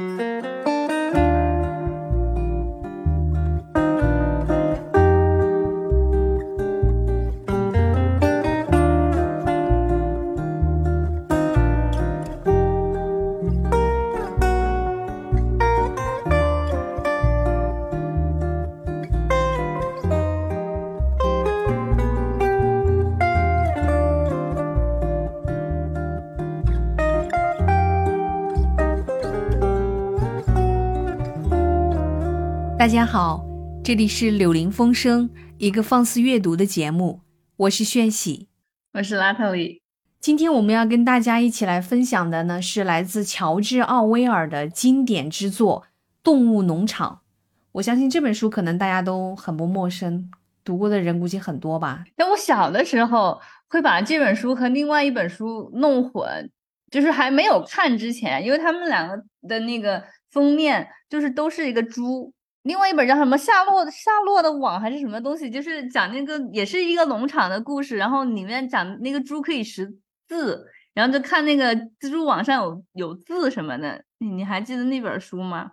Mm-hmm. 大家好，这里是柳林风声，一个放肆阅读的节目。我是炫喜，我是拉特里。今天我们要跟大家一起来分享的呢，是来自乔治·奥威尔的经典之作《动物农场》。我相信这本书可能大家都很不陌生，读过的人估计很多吧。但我小的时候会把这本书和另外一本书弄混，就是还没有看之前，因为他们两个的那个封面就是都是一个猪。另外一本叫什么《夏洛夏洛的网》还是什么东西，就是讲那个也是一个农场的故事，然后里面讲那个猪可以识字，然后就看那个蜘蛛网上有有字什么的。你你还记得那本书吗？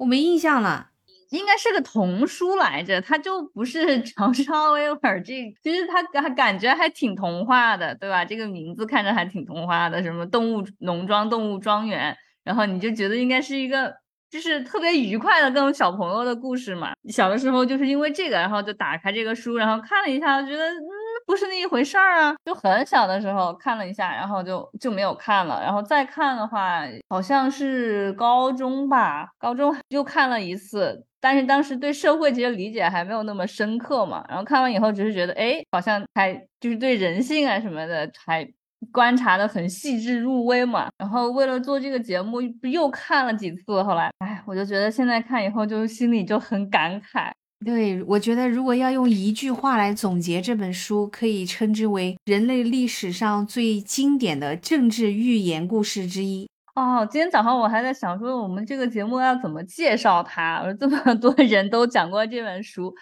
我没印象了，应该是个童书来着，它就不是乔治奥威尔这，其实它感感觉还挺童话的，对吧？这个名字看着还挺童话的，什么动物农庄、动物庄园，然后你就觉得应该是一个。就是特别愉快的各种小朋友的故事嘛。小的时候就是因为这个，然后就打开这个书，然后看了一下，觉得嗯不是那一回事儿啊。就很小的时候看了一下，然后就就没有看了。然后再看的话，好像是高中吧，高中又看了一次，但是当时对社会其实理解还没有那么深刻嘛。然后看完以后只是觉得，哎，好像还就是对人性啊什么的还。观察的很细致入微嘛，然后为了做这个节目，又看了几次。后来，哎，我就觉得现在看以后，就心里就很感慨。对我觉得，如果要用一句话来总结这本书，可以称之为人类历史上最经典的政治寓言故事之一。哦，今天早上我还在想说，我们这个节目要怎么介绍它？这么多人都讲过这本书。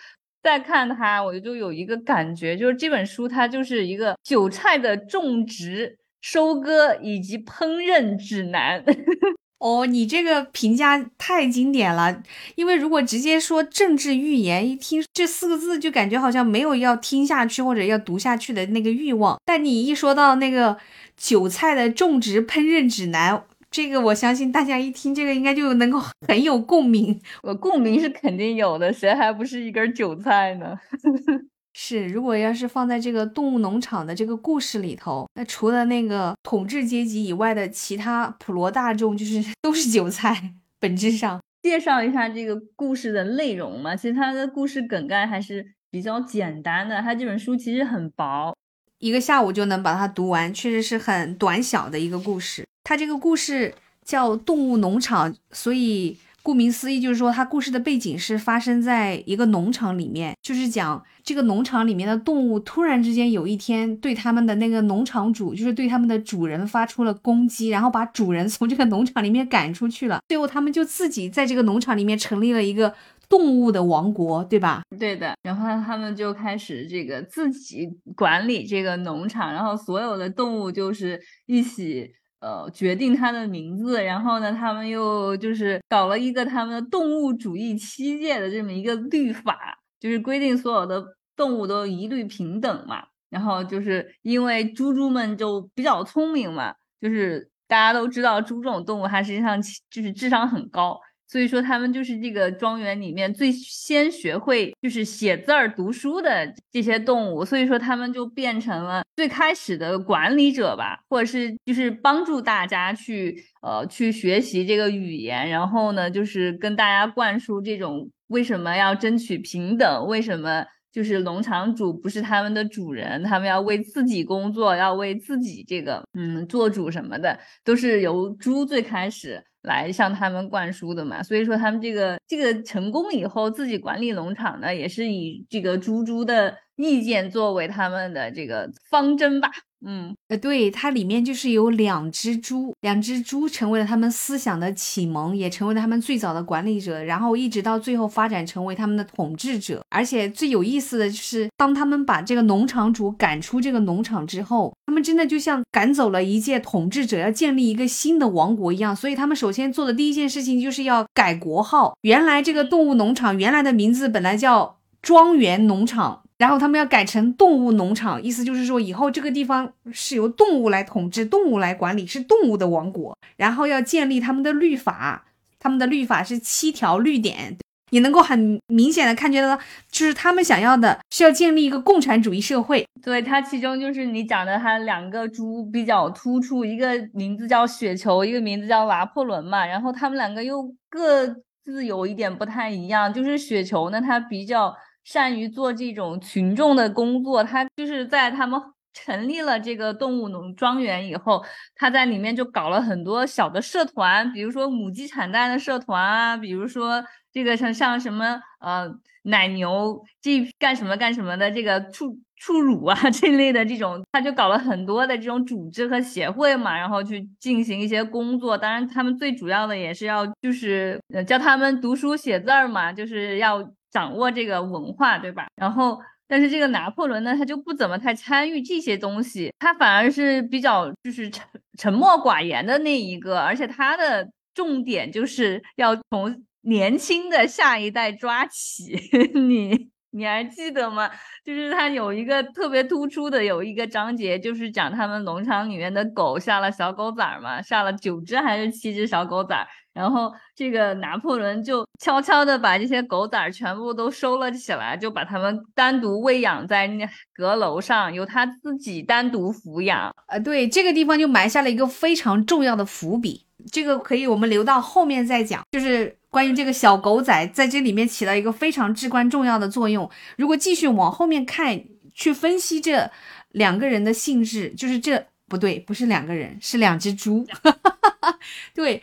再看它，我就有一个感觉，就是这本书它就是一个韭菜的种植、收割以及烹饪指南。哦，你这个评价太经典了，因为如果直接说政治预言，一听这四个字就感觉好像没有要听下去或者要读下去的那个欲望。但你一说到那个韭菜的种植烹饪指南。这个我相信大家一听这个应该就能够很有共鸣，我共鸣是肯定有的，谁还不是一根韭菜呢？是，如果要是放在这个动物农场的这个故事里头，那除了那个统治阶级以外的其他普罗大众，就是都是韭菜。本质上，介绍一下这个故事的内容嘛，其实它的故事梗概还是比较简单的，它这本书其实很薄，一个下午就能把它读完，确实是很短小的一个故事。它这个故事叫《动物农场》，所以顾名思义，就是说它故事的背景是发生在一个农场里面，就是讲这个农场里面的动物突然之间有一天对他们的那个农场主，就是对他们的主人发出了攻击，然后把主人从这个农场里面赶出去了。最后他们就自己在这个农场里面成立了一个动物的王国，对吧？对的。然后他们就开始这个自己管理这个农场，然后所有的动物就是一起。呃，决定它的名字，然后呢，他们又就是搞了一个他们的动物主义七戒的这么一个律法，就是规定所有的动物都一律平等嘛。然后就是因为猪猪们就比较聪明嘛，就是大家都知道猪这种动物它实际上就是智商很高。所以说，他们就是这个庄园里面最先学会就是写字儿、读书的这些动物。所以说，他们就变成了最开始的管理者吧，或者是就是帮助大家去呃去学习这个语言，然后呢，就是跟大家灌输这种为什么要争取平等，为什么就是农场主不是他们的主人，他们要为自己工作，要为自己这个嗯做主什么的，都是由猪最开始。来向他们灌输的嘛，所以说他们这个这个成功以后自己管理农场呢，也是以这个猪猪的意见作为他们的这个方针吧。嗯，呃，对，它里面就是有两只猪，两只猪成为了他们思想的启蒙，也成为了他们最早的管理者，然后一直到最后发展成为他们的统治者。而且最有意思的就是，当他们把这个农场主赶出这个农场之后，他们真的就像赶走了一届统治者，要建立一个新的王国一样。所以他们首先做的第一件事情就是要改国号。原来这个动物农场原来的名字本来叫庄园农场。然后他们要改成动物农场，意思就是说以后这个地方是由动物来统治、动物来管理，是动物的王国。然后要建立他们的律法，他们的律法是七条律典，也能够很明显的看见到，就是他们想要的是要建立一个共产主义社会。对，它其中就是你讲的，它两个猪比较突出，一个名字叫雪球，一个名字叫拿破仑嘛。然后他们两个又各自有一点不太一样，就是雪球呢，它比较。善于做这种群众的工作，他就是在他们成立了这个动物农庄园以后，他在里面就搞了很多小的社团，比如说母鸡产蛋的社团啊，比如说这个像像什么呃奶牛这干什么干什么的这个畜畜乳啊 这类的这种，他就搞了很多的这种组织和协会嘛，然后去进行一些工作。当然，他们最主要的也是要就是呃教他们读书写字儿嘛，就是要。掌握这个文化，对吧？然后，但是这个拿破仑呢，他就不怎么太参与这些东西，他反而是比较就是沉沉默寡言的那一个，而且他的重点就是要从年轻的下一代抓起。你你还记得吗？就是他有一个特别突出的有一个章节，就是讲他们农场里面的狗下了小狗崽儿嘛，下了九只还是七只小狗崽儿。然后这个拿破仑就悄悄的把这些狗崽儿全部都收了起来，就把它们单独喂养在那阁楼上，由他自己单独抚养。呃，对，这个地方就埋下了一个非常重要的伏笔，这个可以我们留到后面再讲。就是关于这个小狗仔在这里面起到一个非常至关重要的作用。如果继续往后面看，去分析这两个人的性质，就是这不对，不是两个人，是两只猪。对。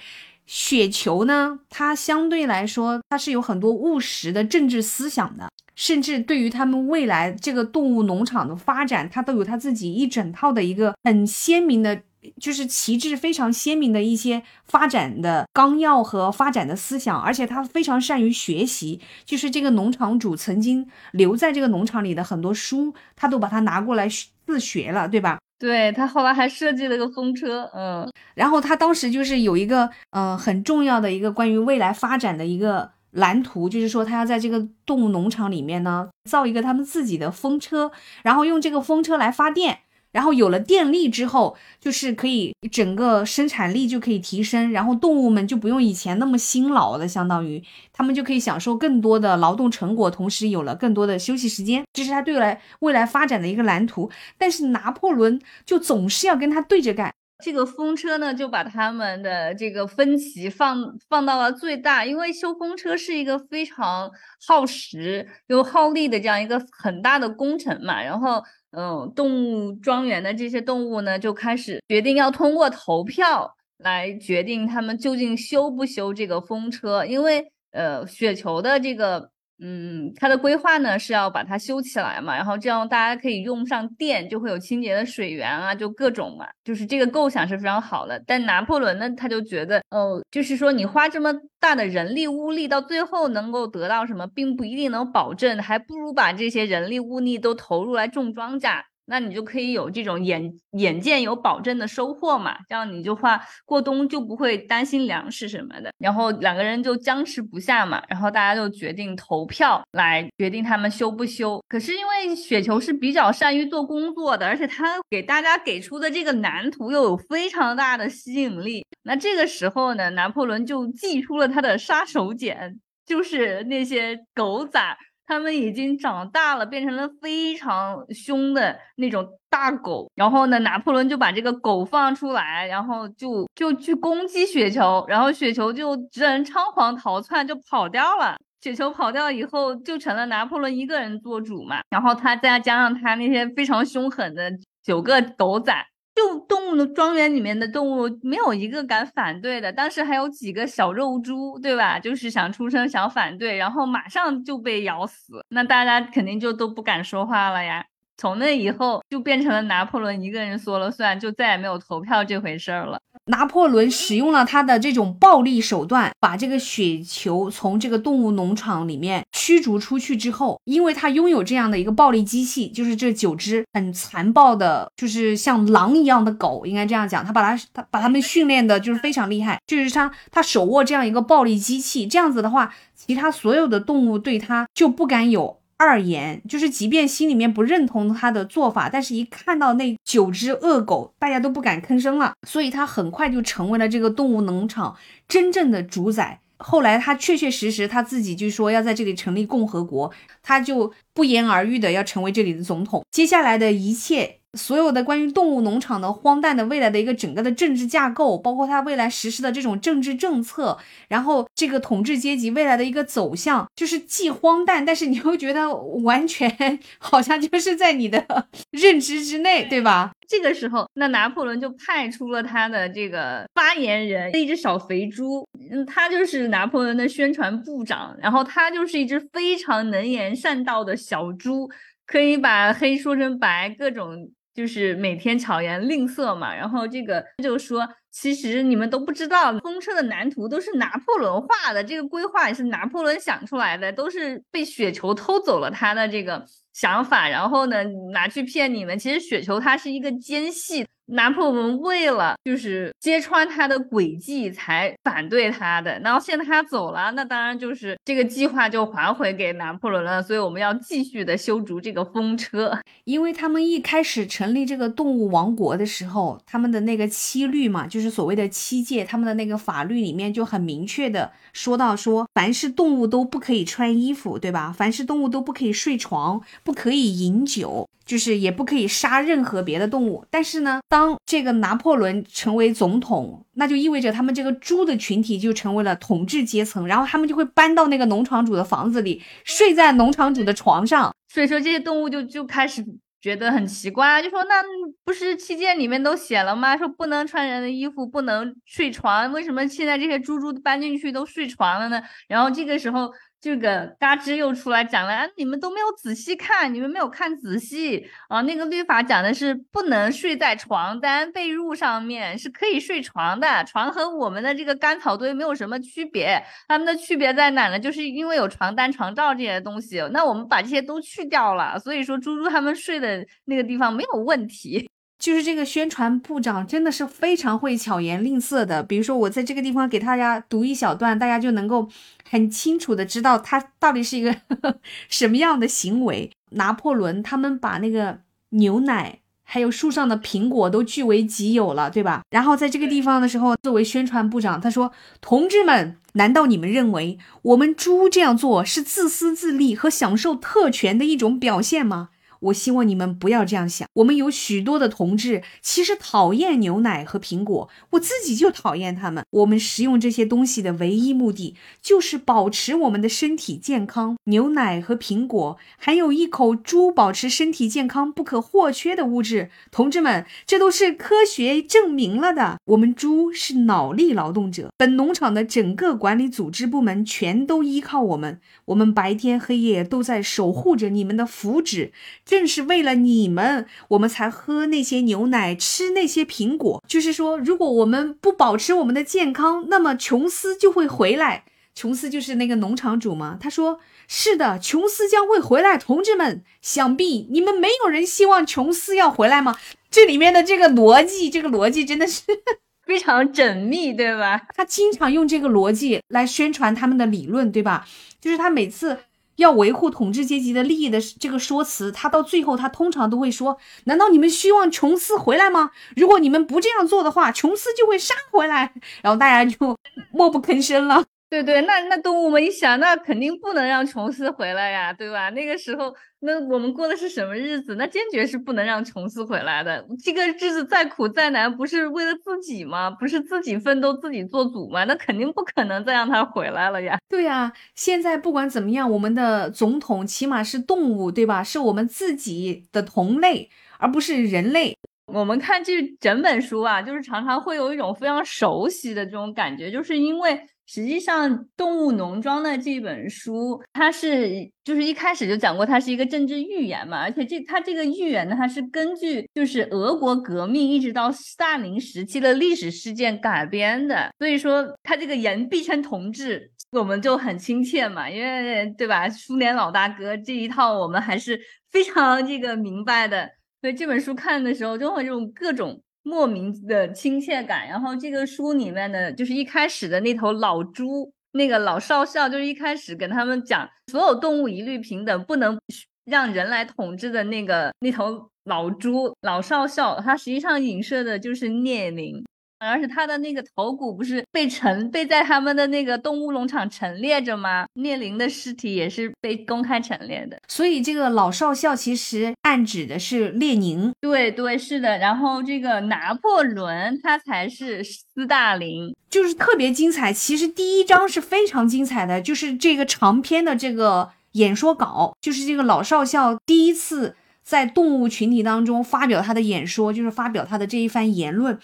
雪球呢，它相对来说，它是有很多务实的政治思想的，甚至对于他们未来这个动物农场的发展，它都有它自己一整套的一个很鲜明的，就是旗帜非常鲜明的一些发展的纲要和发展的思想，而且他非常善于学习，就是这个农场主曾经留在这个农场里的很多书，他都把它拿过来自学了，对吧？对他后来还设计了个风车，嗯，然后他当时就是有一个嗯很重要的一个关于未来发展的一个蓝图，就是说他要在这个动物农场里面呢造一个他们自己的风车，然后用这个风车来发电。然后有了电力之后，就是可以整个生产力就可以提升，然后动物们就不用以前那么辛劳了，相当于他们就可以享受更多的劳动成果，同时有了更多的休息时间，这是他对来未来发展的一个蓝图。但是拿破仑就总是要跟他对着干。这个风车呢，就把他们的这个分歧放放到了最大，因为修风车是一个非常耗时又耗力的这样一个很大的工程嘛，然后。嗯，动物庄园的这些动物呢，就开始决定要通过投票来决定他们究竟修不修这个风车，因为呃，雪球的这个。嗯，它的规划呢是要把它修起来嘛，然后这样大家可以用上电，就会有清洁的水源啊，就各种嘛，就是这个构想是非常好的。但拿破仑呢，他就觉得，哦，就是说你花这么大的人力物力，到最后能够得到什么，并不一定能保证，还不如把这些人力物力都投入来种庄稼。那你就可以有这种眼眼见有保证的收获嘛，这样你就话过冬就不会担心粮食什么的。然后两个人就僵持不下嘛，然后大家就决定投票来决定他们修不修。可是因为雪球是比较善于做工作的，而且他给大家给出的这个蓝图又有非常大的吸引力，那这个时候呢，拿破仑就祭出了他的杀手锏，就是那些狗崽。他们已经长大了，变成了非常凶的那种大狗。然后呢，拿破仑就把这个狗放出来，然后就就去攻击雪球，然后雪球就只能仓皇逃窜，就跑掉了。雪球跑掉以后，就成了拿破仑一个人做主嘛。然后他再加上他那些非常凶狠的九个狗仔。就动物的庄园里面的动物没有一个敢反对的，当时还有几个小肉猪，对吧？就是想出声想反对，然后马上就被咬死，那大家肯定就都不敢说话了呀。从那以后就变成了拿破仑一个人说了算，就再也没有投票这回事儿了。拿破仑使用了他的这种暴力手段，把这个雪球从这个动物农场里面驱逐出去之后，因为他拥有这样的一个暴力机器，就是这九只很残暴的，就是像狼一样的狗，应该这样讲，他把它他把他们训练的就是非常厉害，就是他他手握这样一个暴力机器，这样子的话，其他所有的动物对他就不敢有。二言就是，即便心里面不认同他的做法，但是一看到那九只恶狗，大家都不敢吭声了。所以他很快就成为了这个动物农场真正的主宰。后来他确确实实他自己就说要在这里成立共和国，他就不言而喻的要成为这里的总统。接下来的一切。所有的关于动物农场的荒诞的未来的一个整个的政治架构，包括它未来实施的这种政治政策，然后这个统治阶级未来的一个走向，就是既荒诞，但是你又觉得完全好像就是在你的 认知之内，对吧？这个时候，那拿破仑就派出了他的这个发言人，一只小肥猪，嗯，他就是拿破仑的宣传部长，然后他就是一只非常能言善道的小猪，可以把黑说成白，各种。就是每天巧言令色嘛，然后这个就说，其实你们都不知道，风车的蓝图都是拿破仑画的，这个规划也是拿破仑想出来的，都是被雪球偷走了他的这个想法，然后呢拿去骗你们。其实雪球它是一个奸细。拿破仑为了就是揭穿他的诡计，才反对他的。然后现在他走了，那当然就是这个计划就还回给拿破仑了。所以我们要继续的修筑这个风车，因为他们一开始成立这个动物王国的时候，他们的那个七律嘛，就是所谓的七戒，他们的那个法律里面就很明确的说到说，凡是动物都不可以穿衣服，对吧？凡是动物都不可以睡床，不可以饮酒。就是也不可以杀任何别的动物，但是呢，当这个拿破仑成为总统，那就意味着他们这个猪的群体就成为了统治阶层，然后他们就会搬到那个农场主的房子里，睡在农场主的床上。所以说这些动物就就开始觉得很奇怪，就说那不是七戒里面都写了吗？说不能穿人的衣服，不能睡床，为什么现在这些猪猪搬进去都睡床了呢？然后这个时候。这个嘎吱又出来讲了，啊，你们都没有仔细看，你们没有看仔细啊！那个律法讲的是不能睡在床单被褥上面，是可以睡床的。床和我们的这个干草堆没有什么区别，它们的区别在哪呢？就是因为有床单、床罩这些东西。那我们把这些都去掉了，所以说猪猪他们睡的那个地方没有问题。就是这个宣传部长真的是非常会巧言令色的。比如说，我在这个地方给大家读一小段，大家就能够很清楚的知道他到底是一个 什么样的行为。拿破仑他们把那个牛奶还有树上的苹果都据为己有了，对吧？然后在这个地方的时候，作为宣传部长，他说：“同志们，难道你们认为我们猪这样做是自私自利和享受特权的一种表现吗？”我希望你们不要这样想。我们有许多的同志其实讨厌牛奶和苹果，我自己就讨厌它们。我们食用这些东西的唯一目的就是保持我们的身体健康。牛奶和苹果含有一口猪保持身体健康不可或缺的物质。同志们，这都是科学证明了的。我们猪是脑力劳动者，本农场的整个管理组织部门全都依靠我们。我们白天黑夜都在守护着你们的福祉。正是为了你们，我们才喝那些牛奶，吃那些苹果。就是说，如果我们不保持我们的健康，那么琼斯就会回来。琼斯就是那个农场主嘛。他说：“是的，琼斯将会回来。”同志们，想必你们没有人希望琼斯要回来吗？这里面的这个逻辑，这个逻辑真的是 非常缜密，对吧？他经常用这个逻辑来宣传他们的理论，对吧？就是他每次。要维护统治阶级的利益的这个说辞，他到最后他通常都会说：“难道你们希望琼斯回来吗？如果你们不这样做的话，琼斯就会杀回来。”然后大家就 默不吭声了。对对，那那动物们一想，那肯定不能让琼斯回来呀，对吧？那个时候，那我们过的是什么日子？那坚决是不能让琼斯回来的。这个日子再苦再难，不是为了自己吗？不是自己奋斗、自己做主吗？那肯定不可能再让他回来了呀。对呀，现在不管怎么样，我们的总统起码是动物，对吧？是我们自己的同类，而不是人类。我们看这整本书啊，就是常常会有一种非常熟悉的这种感觉，就是因为。实际上，《动物农庄》的这本书，它是就是一开始就讲过，它是一个政治寓言嘛。而且这它这个寓言呢，它是根据就是俄国革命一直到斯大林时期的历史事件改编的。所以说，它这个言必称同志，我们就很亲切嘛，因为对吧？苏联老大哥这一套，我们还是非常这个明白的。所以这本书看的时候，就会用各种。莫名的亲切感，然后这个书里面的就是一开始的那头老猪，那个老少校，就是一开始跟他们讲所有动物一律平等，不能让人来统治的那个那头老猪老少校，他实际上影射的就是聂宁。而是他的那个头骨不是被陈被在他们的那个动物农场陈列着吗？列宁的尸体也是被公开陈列的，所以这个老少校其实暗指的是列宁。对对，是的。然后这个拿破仑他才是斯大林，就是特别精彩。其实第一章是非常精彩的，就是这个长篇的这个演说稿，就是这个老少校第一次在动物群体当中发表他的演说，就是发表他的这一番言论。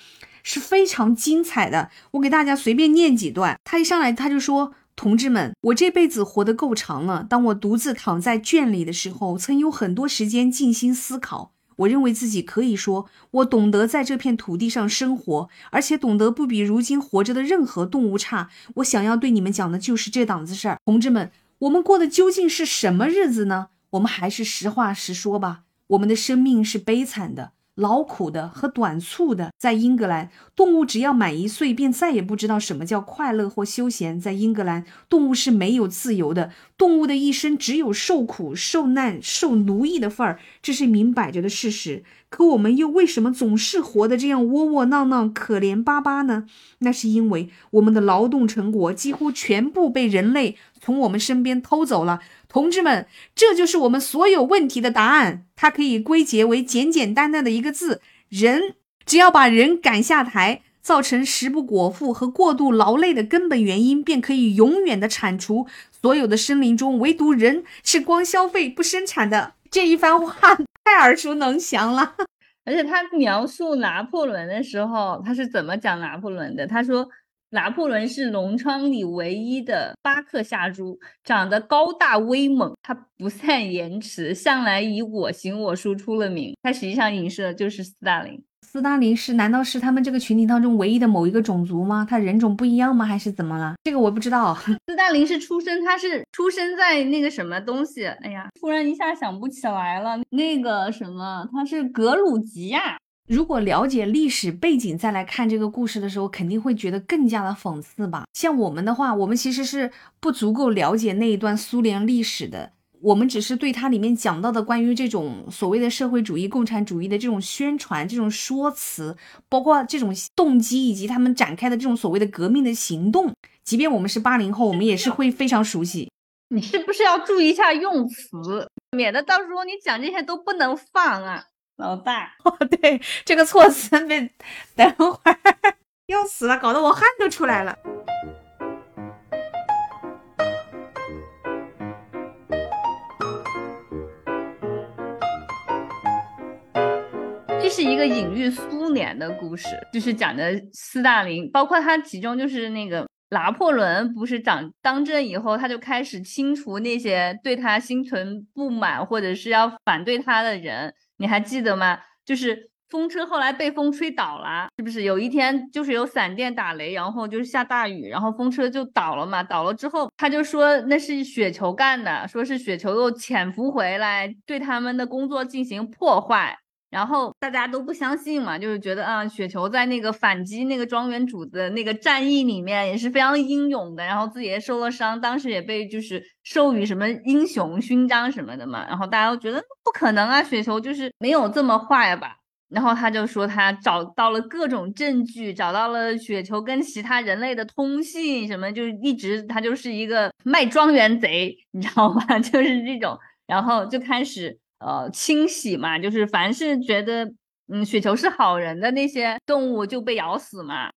是非常精彩的，我给大家随便念几段。他一上来他就说：“同志们，我这辈子活得够长了。当我独自躺在圈里的时候，曾有很多时间静心思考。我认为自己可以说，我懂得在这片土地上生活，而且懂得不比如今活着的任何动物差。我想要对你们讲的就是这档子事儿。同志们，我们过的究竟是什么日子呢？我们还是实话实说吧。我们的生命是悲惨的。”劳苦的和短促的，在英格兰，动物只要满一岁，便再也不知道什么叫快乐或休闲。在英格兰，动物是没有自由的，动物的一生只有受苦、受难、受奴役的份儿，这是明摆着的事实。可我们又为什么总是活得这样窝窝囊囊、可怜巴巴呢？那是因为我们的劳动成果几乎全部被人类从我们身边偷走了。同志们，这就是我们所有问题的答案。它可以归结为简简单单的一个字：人。只要把人赶下台，造成食不果腹和过度劳累的根本原因，便可以永远的铲除所有的生灵中，唯独人是光消费不生产的。这一番话太耳熟能详了。而且他描述拿破仑的时候，他是怎么讲拿破仑的？他说。拿破仑是农场里唯一的巴克夏猪，长得高大威猛，他不善言辞，向来以我行我素出了名。他实际上影射的就是斯大林。斯大林是难道是他们这个群体当中唯一的某一个种族吗？他人种不一样吗？还是怎么了？这个我不知道。斯大林是出生，他是出生在那个什么东西？哎呀，突然一下想不起来了。那个什么，他是格鲁吉亚。如果了解历史背景再来看这个故事的时候，肯定会觉得更加的讽刺吧。像我们的话，我们其实是不足够了解那一段苏联历史的，我们只是对它里面讲到的关于这种所谓的社会主义、共产主义的这种宣传、这种说辞，包括这种动机以及他们展开的这种所谓的革命的行动，即便我们是八零后，我们也是会非常熟悉。你是不是要注意一下用词，免得到时候你讲这些都不能放啊？老大，哦，对，这个措辞被等会儿 要死了，搞得我汗都出来了。这是一个隐喻苏联的故事，就是讲的斯大林，包括他其中就是那个拿破仑，不是长当政以后，他就开始清除那些对他心存不满或者是要反对他的人。你还记得吗？就是风车后来被风吹倒了，是不是？有一天就是有闪电打雷，然后就是下大雨，然后风车就倒了嘛。倒了之后，他就说那是雪球干的，说是雪球又潜伏回来对他们的工作进行破坏。然后大家都不相信嘛，就是觉得啊，雪球在那个反击那个庄园主的那个战役里面也是非常英勇的，然后自己也受了伤，当时也被就是授予什么英雄勋章什么的嘛。然后大家都觉得不可能啊，雪球就是没有这么坏吧。然后他就说他找到了各种证据，找到了雪球跟其他人类的通信，什么就一直他就是一个卖庄园贼，你知道吗？就是这种，然后就开始。呃，清洗嘛，就是凡是觉得嗯雪球是好人的那些动物就被咬死嘛。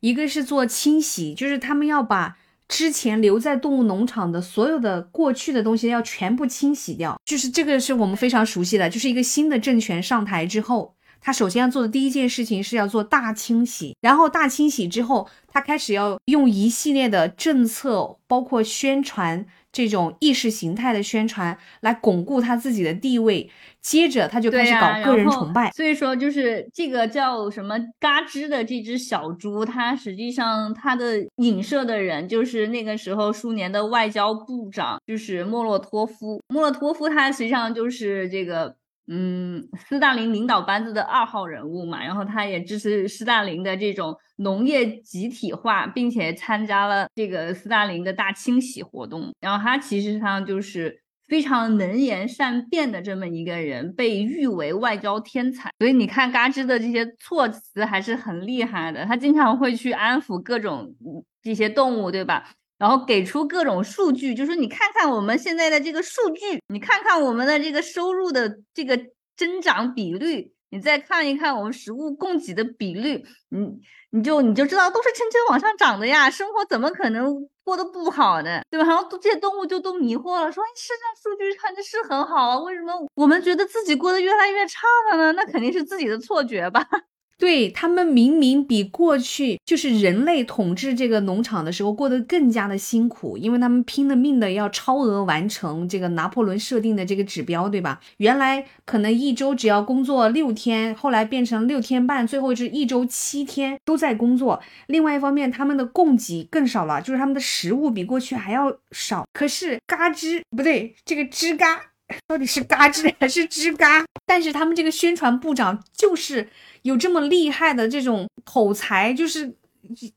一个是做清洗，就是他们要把之前留在动物农场的所有的过去的东西要全部清洗掉，就是这个是我们非常熟悉的，就是一个新的政权上台之后，他首先要做的第一件事情是要做大清洗，然后大清洗之后，他开始要用一系列的政策，包括宣传。这种意识形态的宣传来巩固他自己的地位，接着他就开始搞个人崇拜。所以说，就是这个叫什么嘎吱的这只小猪，它实际上它的影射的人就是那个时候苏联的外交部长，就是莫洛托夫。莫洛托夫他实际上就是这个。嗯，斯大林领导班子的二号人物嘛，然后他也支持斯大林的这种农业集体化，并且参加了这个斯大林的大清洗活动。然后他其实上就是非常能言善辩的这么一个人，被誉为外交天才。所以你看，嘎吱的这些措辞还是很厉害的，他经常会去安抚各种这些动物，对吧？然后给出各种数据，就是你看看我们现在的这个数据，你看看我们的这个收入的这个增长比率，你再看一看我们食物供给的比率，你你就你就知道都是蹭蹭往上涨的呀，生活怎么可能过得不好呢？对吧？然后这些动物就都迷惑了，说市场数据看着是很好啊，为什么我们觉得自己过得越来越差了呢？那肯定是自己的错觉吧。对他们明明比过去就是人类统治这个农场的时候过得更加的辛苦，因为他们拼了命的要超额完成这个拿破仑设定的这个指标，对吧？原来可能一周只要工作六天，后来变成六天半，最后是一周七天都在工作。另外一方面，他们的供给更少了，就是他们的食物比过去还要少。可是嘎吱不对，这个吱嘎 到底是嘎吱还是吱嘎？但是他们这个宣传部长就是。有这么厉害的这种口才，就是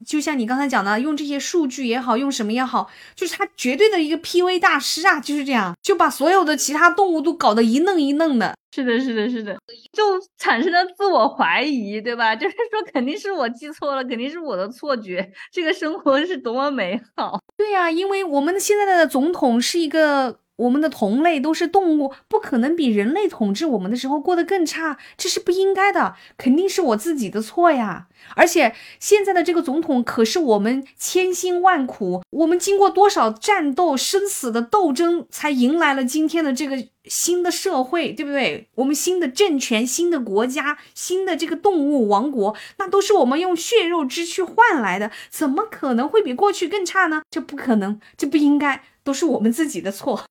就像你刚才讲的，用这些数据也好，用什么也好，就是他绝对的一个 P V 大师啊，就是这样，就把所有的其他动物都搞得一愣一愣的。是的，是的，是的，就产生了自我怀疑，对吧？就是说，肯定是我记错了，肯定是我的错觉。这个生活是多么美好。对呀，因为我们现在的总统是一个。我们的同类都是动物，不可能比人类统治我们的时候过得更差，这是不应该的，肯定是我自己的错呀。而且现在的这个总统可是我们千辛万苦，我们经过多少战斗、生死的斗争，才迎来了今天的这个新的社会，对不对？我们新的政权、新的国家、新的这个动物王国，那都是我们用血肉之躯换来的，怎么可能会比过去更差呢？这不可能，这不应该。都是我们自己的错，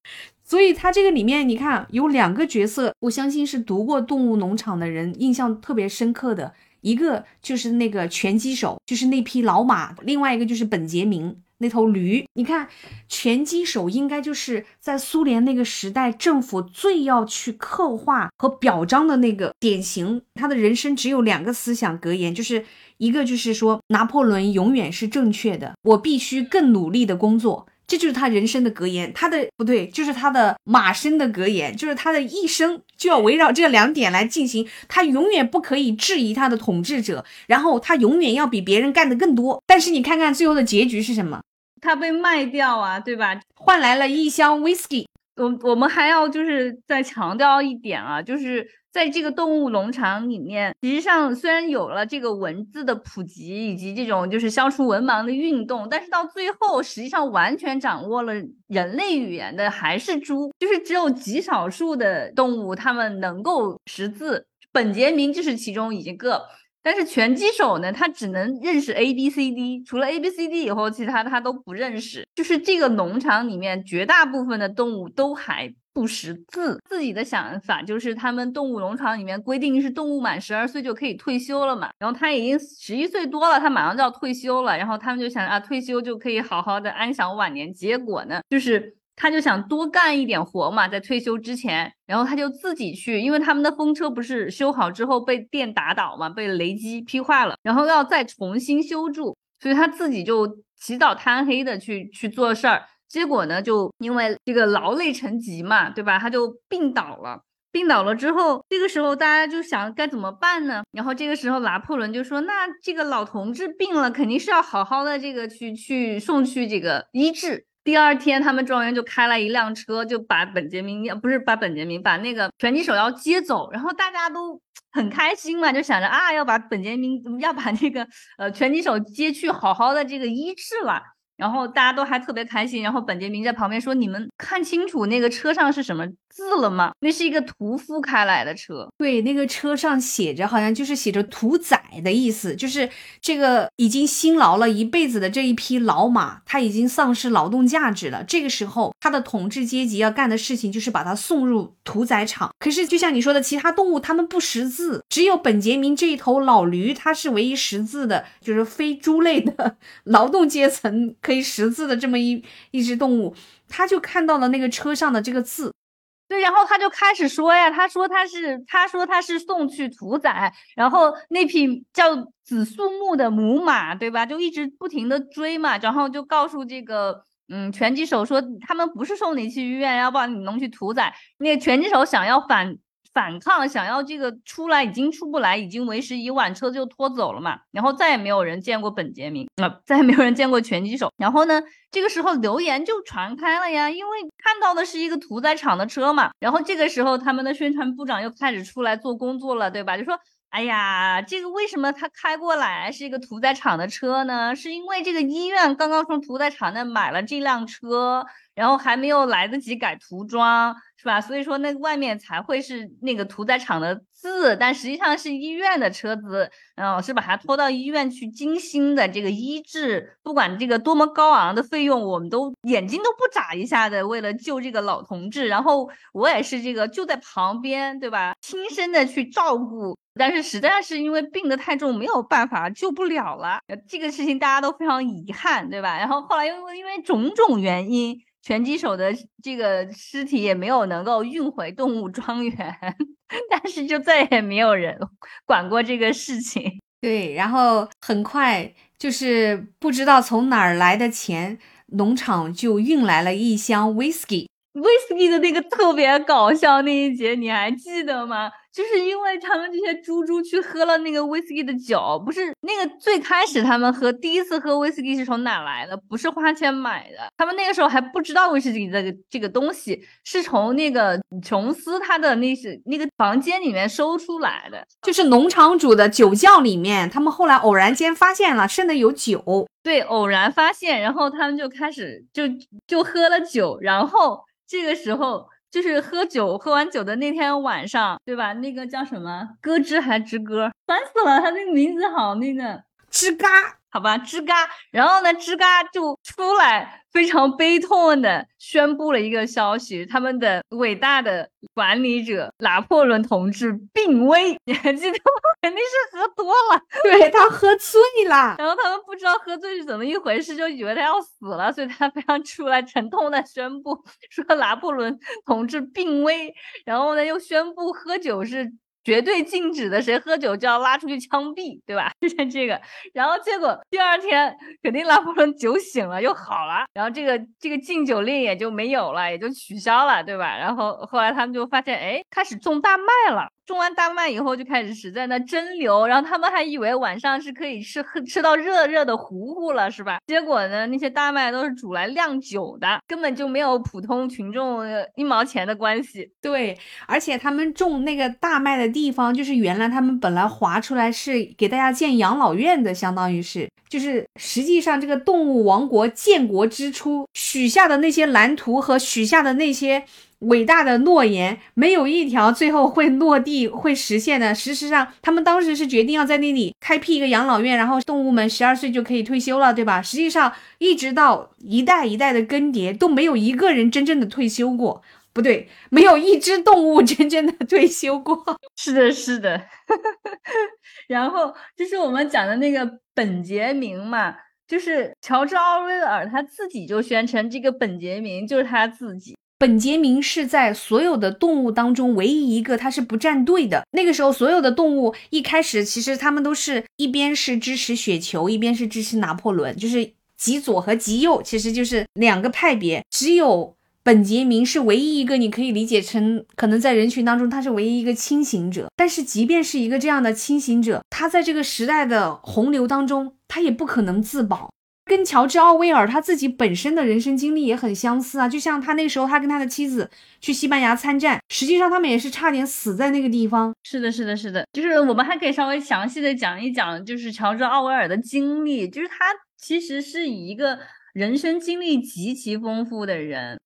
所以他这个里面你看有两个角色，我相信是读过《动物农场》的人印象特别深刻的，一个就是那个拳击手，就是那匹老马；另外一个就是本杰明那头驴。你看，拳击手应该就是在苏联那个时代政府最要去刻画和表彰的那个典型，他的人生只有两个思想格言，就是一个就是说拿破仑永远是正确的，我必须更努力的工作。这就是他人生的格言，他的不对，就是他的马生的格言，就是他的一生就要围绕这两点来进行。他永远不可以质疑他的统治者，然后他永远要比别人干的更多。但是你看看最后的结局是什么？他被卖掉啊，对吧？换来了一箱 whisky。我我们还要就是再强调一点啊，就是在这个动物农场里面，实际上虽然有了这个文字的普及以及这种就是消除文盲的运动，但是到最后实际上完全掌握了人类语言的还是猪，就是只有极少数的动物它们能够识字，本杰明就是其中一个。但是拳击手呢，他只能认识 A B C D，除了 A B C D 以后，其他他都不认识。就是这个农场里面绝大部分的动物都还不识字。自己的想法就是，他们动物农场里面规定是动物满十二岁就可以退休了嘛。然后他已经十一岁多了，他马上就要退休了。然后他们就想啊，退休就可以好好的安享晚年。结果呢，就是。他就想多干一点活嘛，在退休之前，然后他就自己去，因为他们的风车不是修好之后被电打倒嘛，被雷击劈坏了，然后要再重新修筑，所以他自己就起早贪黑的去去做事儿，结果呢，就因为这个劳累成疾嘛，对吧？他就病倒了，病倒了之后，这个时候大家就想该怎么办呢？然后这个时候拿破仑就说，那这个老同志病了，肯定是要好好的这个去去送去这个医治。第二天，他们庄园就开了一辆车，就把本杰明不是把本杰明，把那个拳击手要接走，然后大家都很开心嘛，就想着啊，要把本杰明要把那个呃拳击手接去好好的这个医治了。然后大家都还特别开心。然后本杰明在旁边说：“你们看清楚那个车上是什么字了吗？那是一个屠夫开来的车。对，那个车上写着，好像就是写着‘屠宰’的意思，就是这个已经辛劳了一辈子的这一匹老马，它已经丧失劳动价值了。这个时候，他的统治阶级要干的事情就是把它送入屠宰场。可是，就像你说的，其他动物它们不识字，只有本杰明这一头老驴，它是唯一识字的，就是非猪类的 劳动阶层。”可以识字的这么一一只动物，他就看到了那个车上的这个字，对，然后他就开始说呀，他说他是，他说他是送去屠宰，然后那匹叫紫苏木的母马，对吧？就一直不停的追嘛，然后就告诉这个嗯拳击手说，他们不是送你去医院，要把你弄去屠宰。那拳击手想要反。反抗，想要这个出来，已经出不来，已经为时已晚，车就拖走了嘛。然后再也没有人见过本杰明，啊，再也没有人见过拳击手。然后呢，这个时候流言就传开了呀，因为看到的是一个屠宰场的车嘛。然后这个时候，他们的宣传部长又开始出来做工作了，对吧？就说，哎呀，这个为什么他开过来是一个屠宰场的车呢？是因为这个医院刚刚从屠宰场那买了这辆车，然后还没有来得及改涂装。是吧？所以说那外面才会是那个屠宰场的字，但实际上是医院的车子，嗯，是把它拖到医院去精心的这个医治，不管这个多么高昂的费用，我们都眼睛都不眨一下的，为了救这个老同志。然后我也是这个就在旁边，对吧？亲身的去照顾，但是实在是因为病得太重，没有办法救不了了。这个事情大家都非常遗憾，对吧？然后后来因为因为种种原因。拳击手的这个尸体也没有能够运回动物庄园，但是就再也没有人管过这个事情。对，然后很快就是不知道从哪儿来的钱，农场就运来了一箱 whisky。whisky 的那个特别搞笑那一节，你还记得吗？就是因为他们这些猪猪去喝了那个 whisky 的酒，不是那个最开始他们喝第一次喝 whisky 是从哪来的？不是花钱买的，他们那个时候还不知道威士忌这个这个东西是从那个琼斯他的那是那个房间里面收出来的，就是农场主的酒窖里面，他们后来偶然间发现了剩的有酒，对，偶然发现，然后他们就开始就就喝了酒，然后这个时候。就是喝酒，喝完酒的那天晚上，对吧？那个叫什么？咯吱还吱咯？烦死了！他那个名字好那个吱嘎。好吧，吱嘎，然后呢，吱嘎就出来，非常悲痛的宣布了一个消息：他们的伟大的管理者拿破仑同志病危。你还记得吗？肯定是喝多了，对他喝醉了。然后他们不知道喝醉是怎么一回事，就以为他要死了，所以他非常出来沉痛的宣布说拿破仑同志病危。然后呢，又宣布喝酒是。绝对禁止的，谁喝酒就要拉出去枪毙，对吧？就像这个。然后结果第二天肯定拿破仑酒醒了又好了，然后这个这个禁酒令也就没有了，也就取消了，对吧？然后后来他们就发现，哎，开始种大麦了。种完大麦以后就开始实在那蒸馏，然后他们还以为晚上是可以吃喝吃到热热的糊糊了，是吧？结果呢，那些大麦都是煮来酿酒的，根本就没有普通群众一毛钱的关系。对，而且他们种那个大麦的地方，就是原来他们本来划出来是给大家建养老院的，相当于是，就是实际上这个动物王国建国之初许下的那些蓝图和许下的那些。伟大的诺言没有一条最后会落地、会实现的。事实上，他们当时是决定要在那里开辟一个养老院，然后动物们十二岁就可以退休了，对吧？实际上，一直到一代一代的更迭，都没有一个人真正的退休过。不对，没有一只动物真正的退休过。是的，是的。然后就是我们讲的那个本杰明嘛，就是乔治奥威尔他自己就宣称，这个本杰明就是他自己。本杰明是在所有的动物当中唯一一个他是不站队的。那个时候，所有的动物一开始其实他们都是一边是支持雪球，一边是支持拿破仑，就是极左和极右，其实就是两个派别。只有本杰明是唯一一个你可以理解成可能在人群当中他是唯一一个清醒者。但是即便是一个这样的清醒者，他在这个时代的洪流当中，他也不可能自保。跟乔治·奥威尔他自己本身的人生经历也很相似啊，就像他那时候，他跟他的妻子去西班牙参战，实际上他们也是差点死在那个地方。是的，是的，是的，就是我们还可以稍微详细的讲一讲，就是乔治·奥威尔的经历，就是他。其实是一个人生经历极其丰富的人。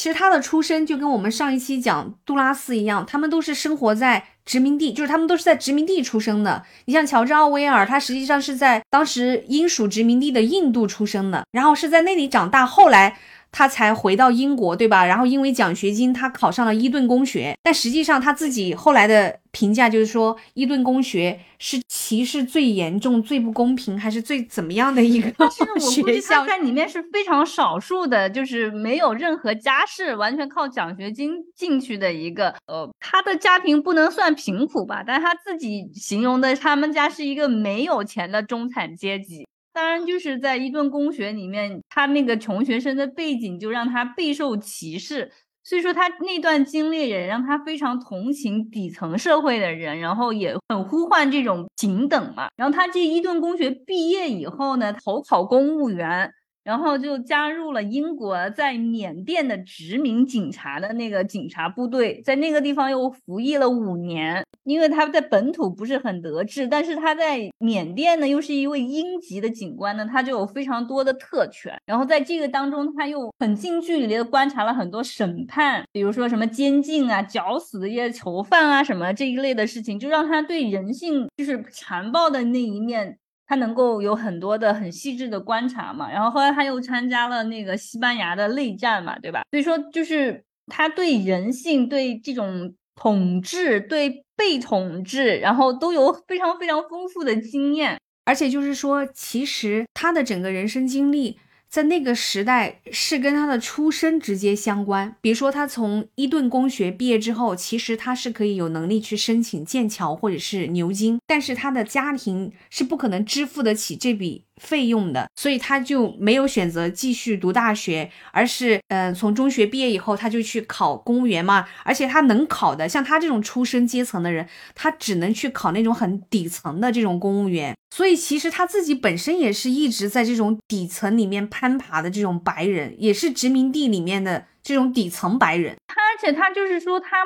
其实他的出身就跟我们上一期讲杜拉斯一样，他们都是生活在殖民地，就是他们都是在殖民地出生的。你像乔治奥威尔，他实际上是在当时英属殖民地的印度出生的，然后是在那里长大，后来。他才回到英国，对吧？然后因为奖学金，他考上了伊顿公学。但实际上他自己后来的评价就是说，伊顿公学是歧视最严重、最不公平，还是最怎么样的一个 学校？在里面是非常少数的，就是没有任何家世，完全靠奖学金进去的一个。呃，他的家庭不能算贫苦吧，但他自己形容的他们家是一个没有钱的中产阶级。当然，就是在伊顿公学里面，他那个穷学生的背景就让他备受歧视，所以说他那段经历也让他非常同情底层社会的人，然后也很呼唤这种平等嘛。然后他这伊顿公学毕业以后呢，投考公务员。然后就加入了英国在缅甸的殖民警察的那个警察部队，在那个地方又服役了五年。因为他在本土不是很得志，但是他在缅甸呢又是一位英籍的警官呢，他就有非常多的特权。然后在这个当中，他又很近距离的观察了很多审判，比如说什么监禁啊、绞死的一些囚犯啊什么这一类的事情，就让他对人性就是残暴的那一面。他能够有很多的很细致的观察嘛，然后后来他又参加了那个西班牙的内战嘛，对吧？所以说就是他对人性、对这种统治、对被统治，然后都有非常非常丰富的经验，而且就是说，其实他的整个人生经历。在那个时代是跟他的出身直接相关。比如说，他从伊顿公学毕业之后，其实他是可以有能力去申请剑桥或者是牛津，但是他的家庭是不可能支付得起这笔。费用的，所以他就没有选择继续读大学，而是嗯，从中学毕业以后，他就去考公务员嘛。而且他能考的，像他这种出身阶层的人，他只能去考那种很底层的这种公务员。所以其实他自己本身也是一直在这种底层里面攀爬的这种白人，也是殖民地里面的这种底层白人。他而且他就是说他。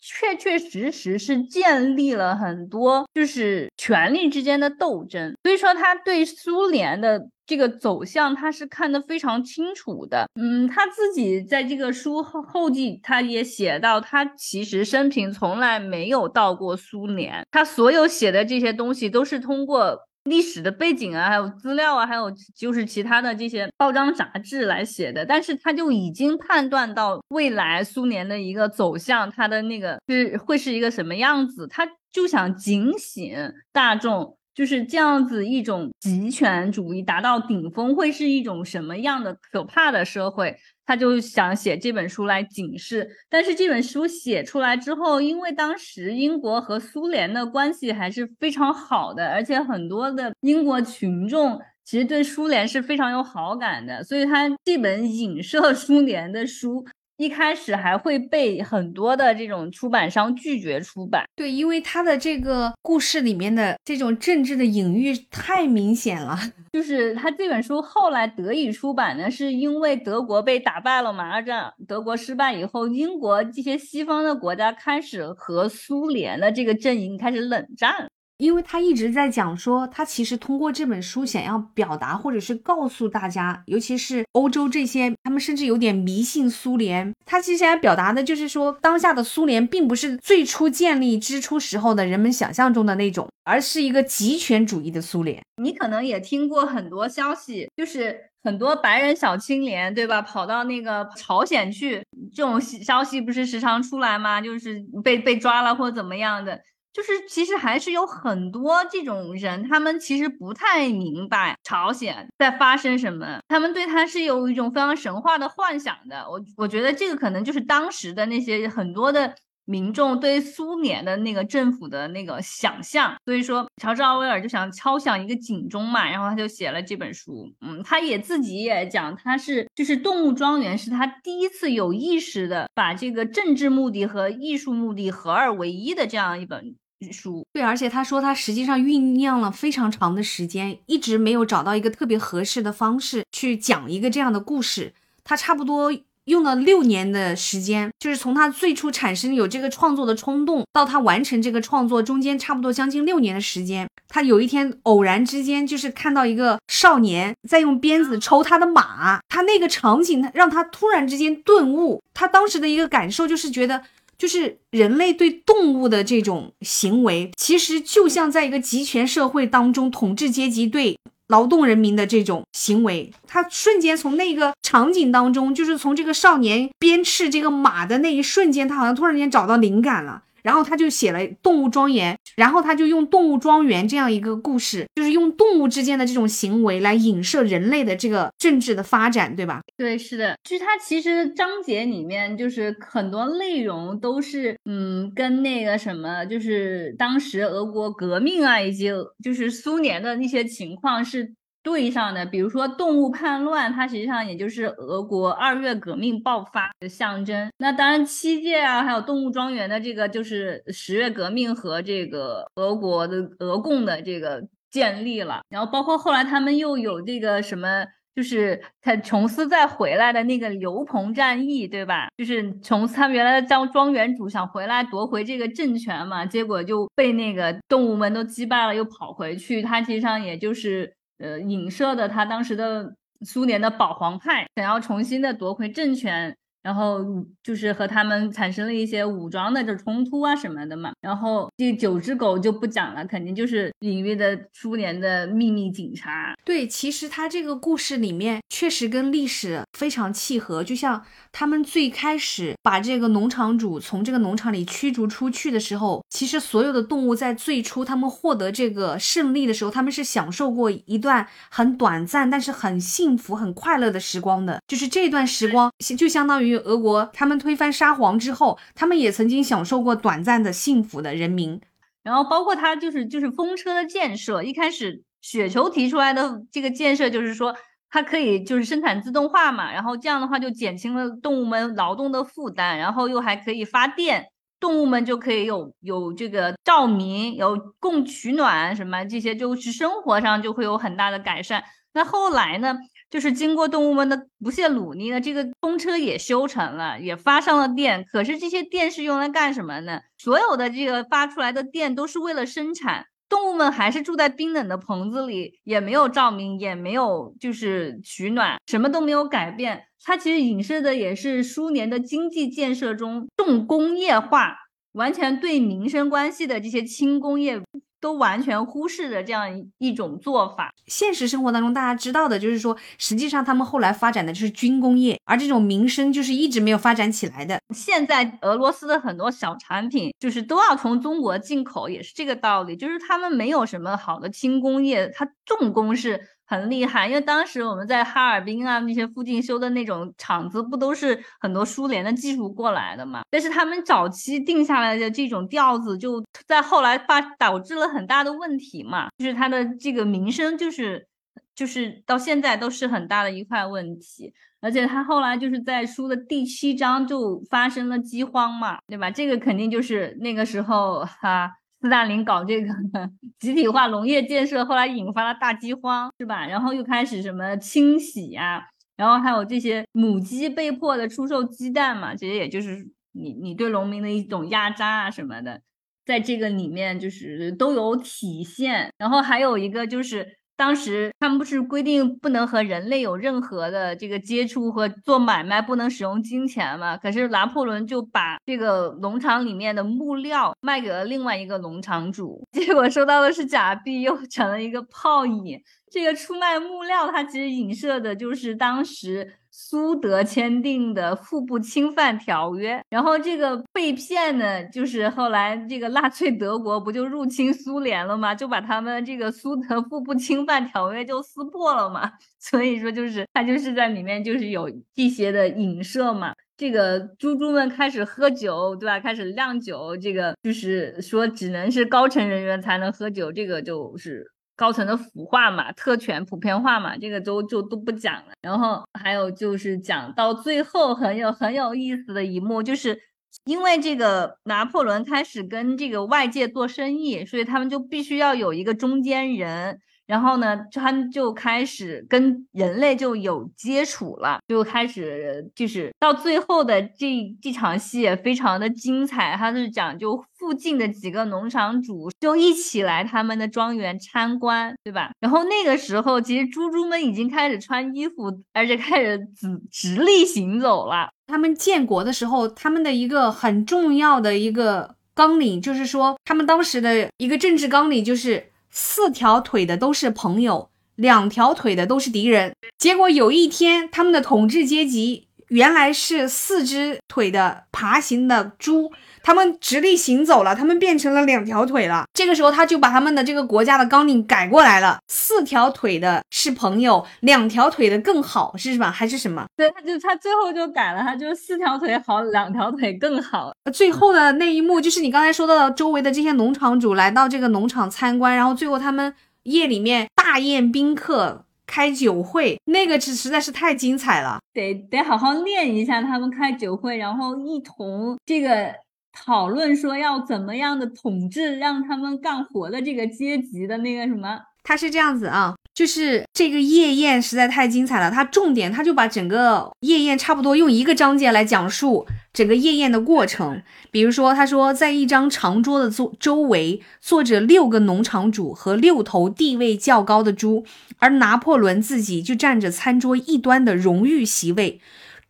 确确实实是建立了很多，就是权力之间的斗争，所以说他对苏联的这个走向，他是看得非常清楚的。嗯，他自己在这个书后后记，他也写到，他其实生平从来没有到过苏联，他所有写的这些东西都是通过。历史的背景啊，还有资料啊，还有就是其他的这些报章杂志来写的，但是他就已经判断到未来苏联的一个走向，他的那个是会是一个什么样子，他就想警醒大众。就是这样子一种极权主义达到顶峰，会是一种什么样的可怕的社会？他就想写这本书来警示。但是这本书写出来之后，因为当时英国和苏联的关系还是非常好的，而且很多的英国群众其实对苏联是非常有好感的，所以他这本影射苏联的书。一开始还会被很多的这种出版商拒绝出版，对，因为他的这个故事里面的这种政治的隐喻太明显了。就是他这本书后来得以出版呢，是因为德国被打败了嘛？二战德国失败以后，英国这些西方的国家开始和苏联的这个阵营开始冷战。因为他一直在讲说，他其实通过这本书想要表达，或者是告诉大家，尤其是欧洲这些，他们甚至有点迷信苏联。他其实想要表达的就是说，当下的苏联并不是最初建立之初时候的人们想象中的那种，而是一个极权主义的苏联。你可能也听过很多消息，就是很多白人小青年，对吧？跑到那个朝鲜去，这种消息不是时常出来吗？就是被被抓了或怎么样的。就是其实还是有很多这种人，他们其实不太明白朝鲜在发生什么，他们对他是有一种非常神话的幻想的。我我觉得这个可能就是当时的那些很多的民众对苏联的那个政府的那个想象。所以说，乔治奥威尔就想敲响一个警钟嘛，然后他就写了这本书。嗯，他也自己也讲，他是就是《动物庄园》是他第一次有意识的把这个政治目的和艺术目的合二为一的这样一本。书对，而且他说他实际上酝酿了非常长的时间，一直没有找到一个特别合适的方式去讲一个这样的故事。他差不多用了六年的时间，就是从他最初产生有这个创作的冲动，到他完成这个创作，中间差不多将近六年的时间。他有一天偶然之间，就是看到一个少年在用鞭子抽他的马，他那个场景让他突然之间顿悟。他当时的一个感受就是觉得，就是人类对动物的这种行为，其实就像在一个集权社会当中，统治阶级对。劳动人民的这种行为，他瞬间从那个场景当中，就是从这个少年鞭笞这个马的那一瞬间，他好像突然间找到灵感了。然后他就写了《动物庄园》，然后他就用《动物庄园》这样一个故事，就是用动物之间的这种行为来影射人类的这个政治的发展，对吧？对，是的，就是它其实章节里面就是很多内容都是，嗯，跟那个什么，就是当时俄国革命啊，以及就是苏联的那些情况是。对上的，比如说动物叛乱，它实际上也就是俄国二月革命爆发的象征。那当然，七届啊，还有动物庄园的这个就是十月革命和这个俄国的俄共的这个建立了。然后包括后来他们又有这个什么，就是他琼斯再回来的那个刘鹏战役，对吧？就是琼斯他们原来的庄庄园主想回来夺回这个政权嘛，结果就被那个动物们都击败了，又跑回去。他实际上也就是。呃，影射的他当时的苏联的保皇派想要重新的夺回政权。然后就是和他们产生了一些武装的这冲突啊什么的嘛。然后第九只狗就不讲了，肯定就是隐约的苏联的秘密警察。对，其实他这个故事里面确实跟历史非常契合。就像他们最开始把这个农场主从这个农场里驱逐出去的时候，其实所有的动物在最初他们获得这个胜利的时候，他们是享受过一段很短暂但是很幸福、很快乐的时光的。就是这段时光就相当于。因为俄国他们推翻沙皇之后，他们也曾经享受过短暂的幸福的人民。然后包括他就是就是风车的建设，一开始雪球提出来的这个建设就是说它可以就是生产自动化嘛，然后这样的话就减轻了动物们劳动的负担，然后又还可以发电，动物们就可以有有这个照明，有供取暖什么这些，就是生活上就会有很大的改善。那后来呢？就是经过动物们的不懈努力呢，这个风车也修成了，也发上了电。可是这些电是用来干什么呢？所有的这个发出来的电都是为了生产，动物们还是住在冰冷的棚子里，也没有照明，也没有就是取暖，什么都没有改变。它其实影射的也是苏联的经济建设中重工业化，完全对民生关系的这些轻工业。都完全忽视的这样一种做法。现实生活当中，大家知道的就是说，实际上他们后来发展的就是军工业，而这种民生就是一直没有发展起来的。现在俄罗斯的很多小产品就是都要从中国进口，也是这个道理，就是他们没有什么好的轻工业，它重工是。很厉害，因为当时我们在哈尔滨啊那些附近修的那种厂子，不都是很多苏联的技术过来的嘛？但是他们早期定下来的这种调子，就在后来发导致了很大的问题嘛，就是它的这个名声就是就是到现在都是很大的一块问题，而且他后来就是在书的第七章就发生了饥荒嘛，对吧？这个肯定就是那个时候哈。斯大林搞这个 集体化农业建设，后来引发了大饥荒，是吧？然后又开始什么清洗啊，然后还有这些母鸡被迫的出售鸡蛋嘛，其实也就是你你对农民的一种压榨啊什么的，在这个里面就是都有体现。然后还有一个就是。当时他们不是规定不能和人类有任何的这个接触和做买卖，不能使用金钱嘛？可是拿破仑就把这个农场里面的木料卖给了另外一个农场主，结果收到的是假币，又成了一个泡影。这个出卖木料，它其实影射的就是当时。苏德签订的互不侵犯条约，然后这个被骗呢，就是后来这个纳粹德国不就入侵苏联了吗？就把他们这个苏德互不侵犯条约就撕破了嘛。所以说，就是他就是在里面就是有一些的影射嘛。这个猪猪们开始喝酒，对吧？开始酿酒，这个就是说只能是高层人员才能喝酒，这个就是。高层的腐化嘛，特权普遍化嘛，这个都就都不讲了。然后还有就是讲到最后很有很有意思的一幕，就是因为这个拿破仑开始跟这个外界做生意，所以他们就必须要有一个中间人。然后呢，他们就开始跟人类就有接触了，就开始就是到最后的这这场戏也非常的精彩。他是讲就附近的几个农场主就一起来他们的庄园参观，对吧？然后那个时候，其实猪猪们已经开始穿衣服，而且开始直直立行走了。他们建国的时候，他们的一个很重要的一个纲领就是说，他们当时的一个政治纲领就是。四条腿的都是朋友，两条腿的都是敌人。结果有一天，他们的统治阶级原来是四只腿的爬行的猪。他们直立行走了，他们变成了两条腿了。这个时候，他就把他们的这个国家的纲领改过来了：四条腿的是朋友，两条腿的更好，是吧？还是什么？对，他就他最后就改了，他就四条腿好，两条腿更好。最后的那一幕就是你刚才说到的，周围的这些农场主来到这个农场参观，然后最后他们夜里面大宴宾客，开酒会，那个是实在是太精彩了，得得好好练一下他们开酒会，然后一同这个。讨论说要怎么样的统治，让他们干活的这个阶级的那个什么，他是这样子啊，就是这个夜宴实在太精彩了，他重点他就把整个夜宴差不多用一个章节来讲述整个夜宴的过程。比如说，他说在一张长桌的坐周围坐着六个农场主和六头地位较高的猪，而拿破仑自己就占着餐桌一端的荣誉席位。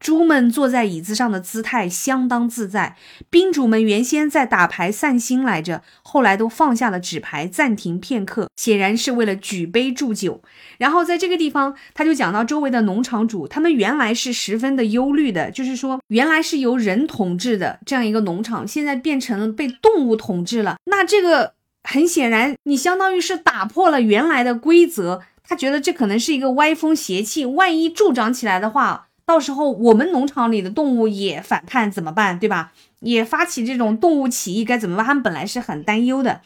猪们坐在椅子上的姿态相当自在。宾主们原先在打牌散心来着，后来都放下了纸牌，暂停片刻，显然是为了举杯祝酒。然后在这个地方，他就讲到周围的农场主，他们原来是十分的忧虑的，就是说原来是由人统治的这样一个农场，现在变成了被动物统治了。那这个很显然，你相当于是打破了原来的规则。他觉得这可能是一个歪风邪气，万一助长起来的话。到时候我们农场里的动物也反叛怎么办？对吧？也发起这种动物起义该怎么办？他们本来是很担忧的，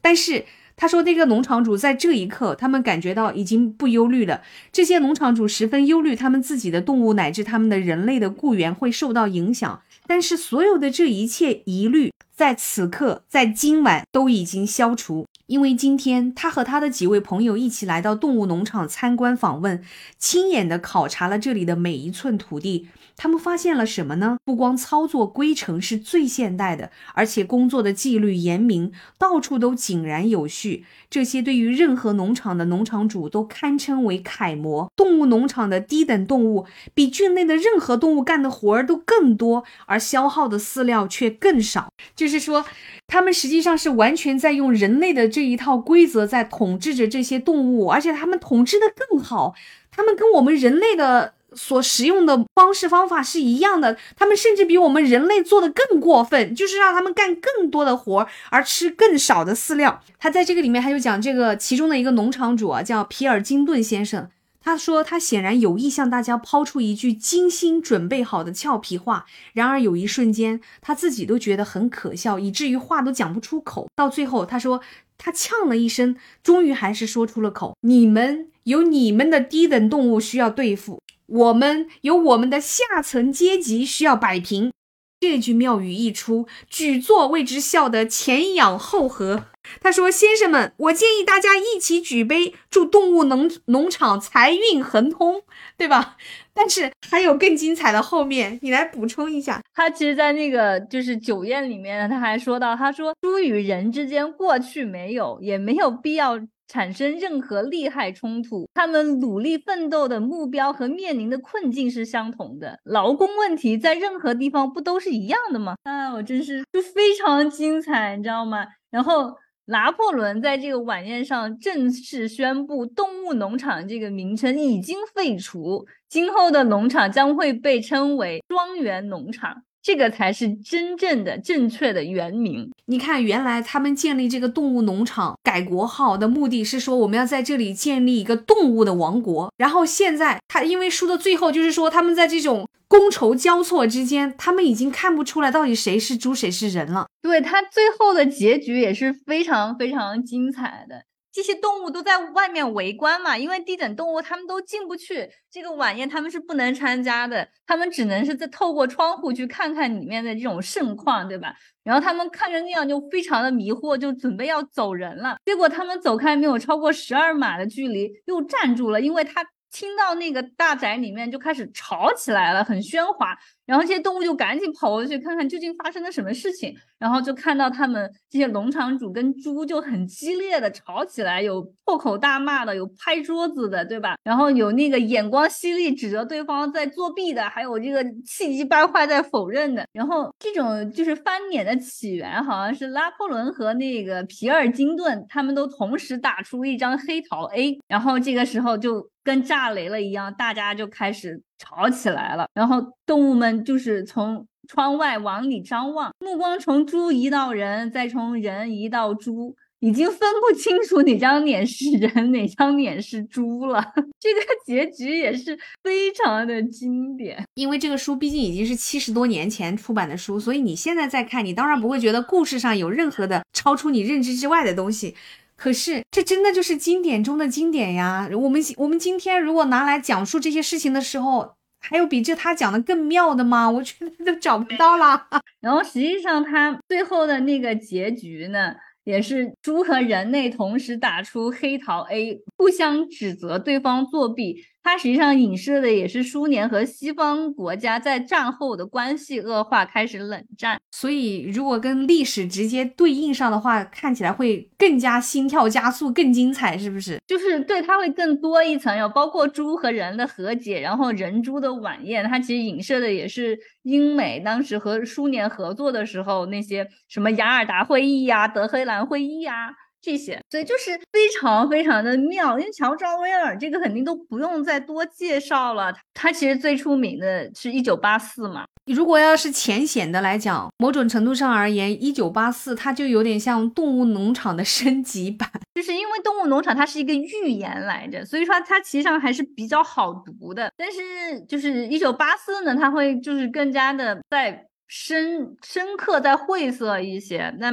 但是他说那个农场主在这一刻，他们感觉到已经不忧虑了。这些农场主十分忧虑，他们自己的动物乃至他们的人类的雇员会受到影响。但是所有的这一切疑虑，在此刻，在今晚都已经消除。因为今天他和他的几位朋友一起来到动物农场参观访问，亲眼的考察了这里的每一寸土地。他们发现了什么呢？不光操作规程是最现代的，而且工作的纪律严明，到处都井然有序。这些对于任何农场的农场主都堪称为楷模。动物农场的低等动物比郡内的任何动物干的活儿都更多，而消耗的饲料却更少。就是说，他们实际上是完全在用人类的这一套规则在统治着这些动物，而且他们统治的更好。他们跟我们人类的。所使用的方式方法是一样的，他们甚至比我们人类做的更过分，就是让他们干更多的活儿而吃更少的饲料。他在这个里面，他就讲这个其中的一个农场主啊，叫皮尔金顿先生。他说他显然有意向大家抛出一句精心准备好的俏皮话，然而有一瞬间他自己都觉得很可笑，以至于话都讲不出口。到最后，他说他呛了一声，终于还是说出了口：“你们有你们的低等动物需要对付。”我们有我们的下层阶级需要摆平。这句妙语一出，举座为之笑得前仰后合。他说：“先生们，我建议大家一起举杯，祝动物农农场财运亨通，对吧？”但是还有更精彩的后面，你来补充一下。他其实，在那个就是酒宴里面，他还说到：“他说猪与人之间过去没有，也没有必要。”产生任何利害冲突，他们努力奋斗的目标和面临的困境是相同的。劳工问题在任何地方不都是一样的吗？啊，我真是就非常精彩，你知道吗？然后拿破仑在这个晚宴上正式宣布，动物农场这个名称已经废除，今后的农场将会被称为庄园农场。这个才是真正的正确的原名。你看，原来他们建立这个动物农场改国号的目的是说，我们要在这里建立一个动物的王国。然后现在他因为书的最后就是说，他们在这种觥筹交错之间，他们已经看不出来到底谁是猪谁是人了。对他最后的结局也是非常非常精彩的。这些动物都在外面围观嘛，因为低等动物它们都进不去这个晚宴，他们是不能参加的，他们只能是在透过窗户去看看里面的这种盛况，对吧？然后他们看着那样就非常的迷惑，就准备要走人了。结果他们走开没有超过十二码的距离，又站住了，因为他听到那个大宅里面就开始吵起来了，很喧哗。然后这些动物就赶紧跑过去看看究竟发生了什么事情，然后就看到他们这些农场主跟猪就很激烈的吵起来，有破口大骂的，有拍桌子的，对吧？然后有那个眼光犀利指责对方在作弊的，还有这个气急败坏在否认的。然后这种就是翻脸的起源，好像是拉破仑和那个皮尔金顿他们都同时打出一张黑桃 A，然后这个时候就跟炸雷了一样，大家就开始。吵起来了，然后动物们就是从窗外往里张望，目光从猪移到人，再从人移到猪，已经分不清楚哪张脸是人，哪张脸是猪了。这个结局也是非常的经典，因为这个书毕竟已经是七十多年前出版的书，所以你现在再看，你当然不会觉得故事上有任何的超出你认知之外的东西。可是，这真的就是经典中的经典呀！我们我们今天如果拿来讲述这些事情的时候，还有比这他讲的更妙的吗？我觉得都找不到了。然后实际上，他最后的那个结局呢，也是猪和人类同时打出黑桃 A，互相指责对方作弊。它实际上影射的也是苏联和西方国家在战后的关系恶化，开始冷战。所以，如果跟历史直接对应上的话，看起来会更加心跳加速，更精彩，是不是？就是对它会更多一层，有包括猪和人的和解，然后人猪的晚宴，它其实影射的也是英美当时和苏联合作的时候那些什么雅尔达会议呀、德黑兰会议呀。这些，所以就是非常非常的妙，因为乔治奥威尔这个肯定都不用再多介绍了，他其实最出名的是一九八四嘛。如果要是浅显的来讲，某种程度上而言，一九八四它就有点像动物农场的升级版，就是因为动物农场它是一个寓言来着，所以说它其实上还是比较好读的。但是就是一九八四呢，它会就是更加的在深深刻、再晦涩一些，那。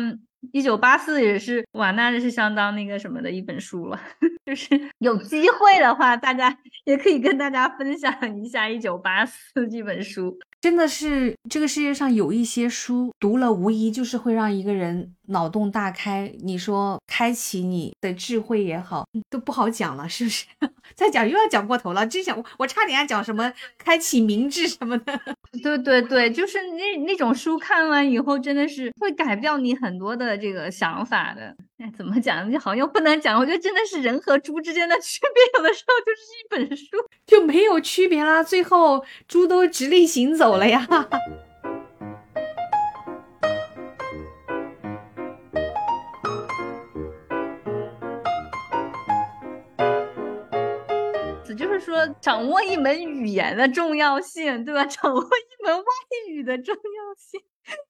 一九八四也是哇，那是相当那个什么的一本书了。就是有机会的话，大家也可以跟大家分享一下一九八四这本书。真的是这个世界上有一些书读了，无疑就是会让一个人脑洞大开。你说开启你的智慧也好，都不好讲了，是不是？再讲又要讲过头了。真想我差点要讲什么开启明智什么的。对对对，就是那那种书看完以后，真的是会改掉你很多的这个想法的。哎，怎么讲？就好像不能讲。我觉得真的是人和猪之间的 区别，有的时候就是一本书就没有区别啦。最后猪都直立行走了呀。说，掌握一门语言的重要性，对吧？掌握一门外语的重要性。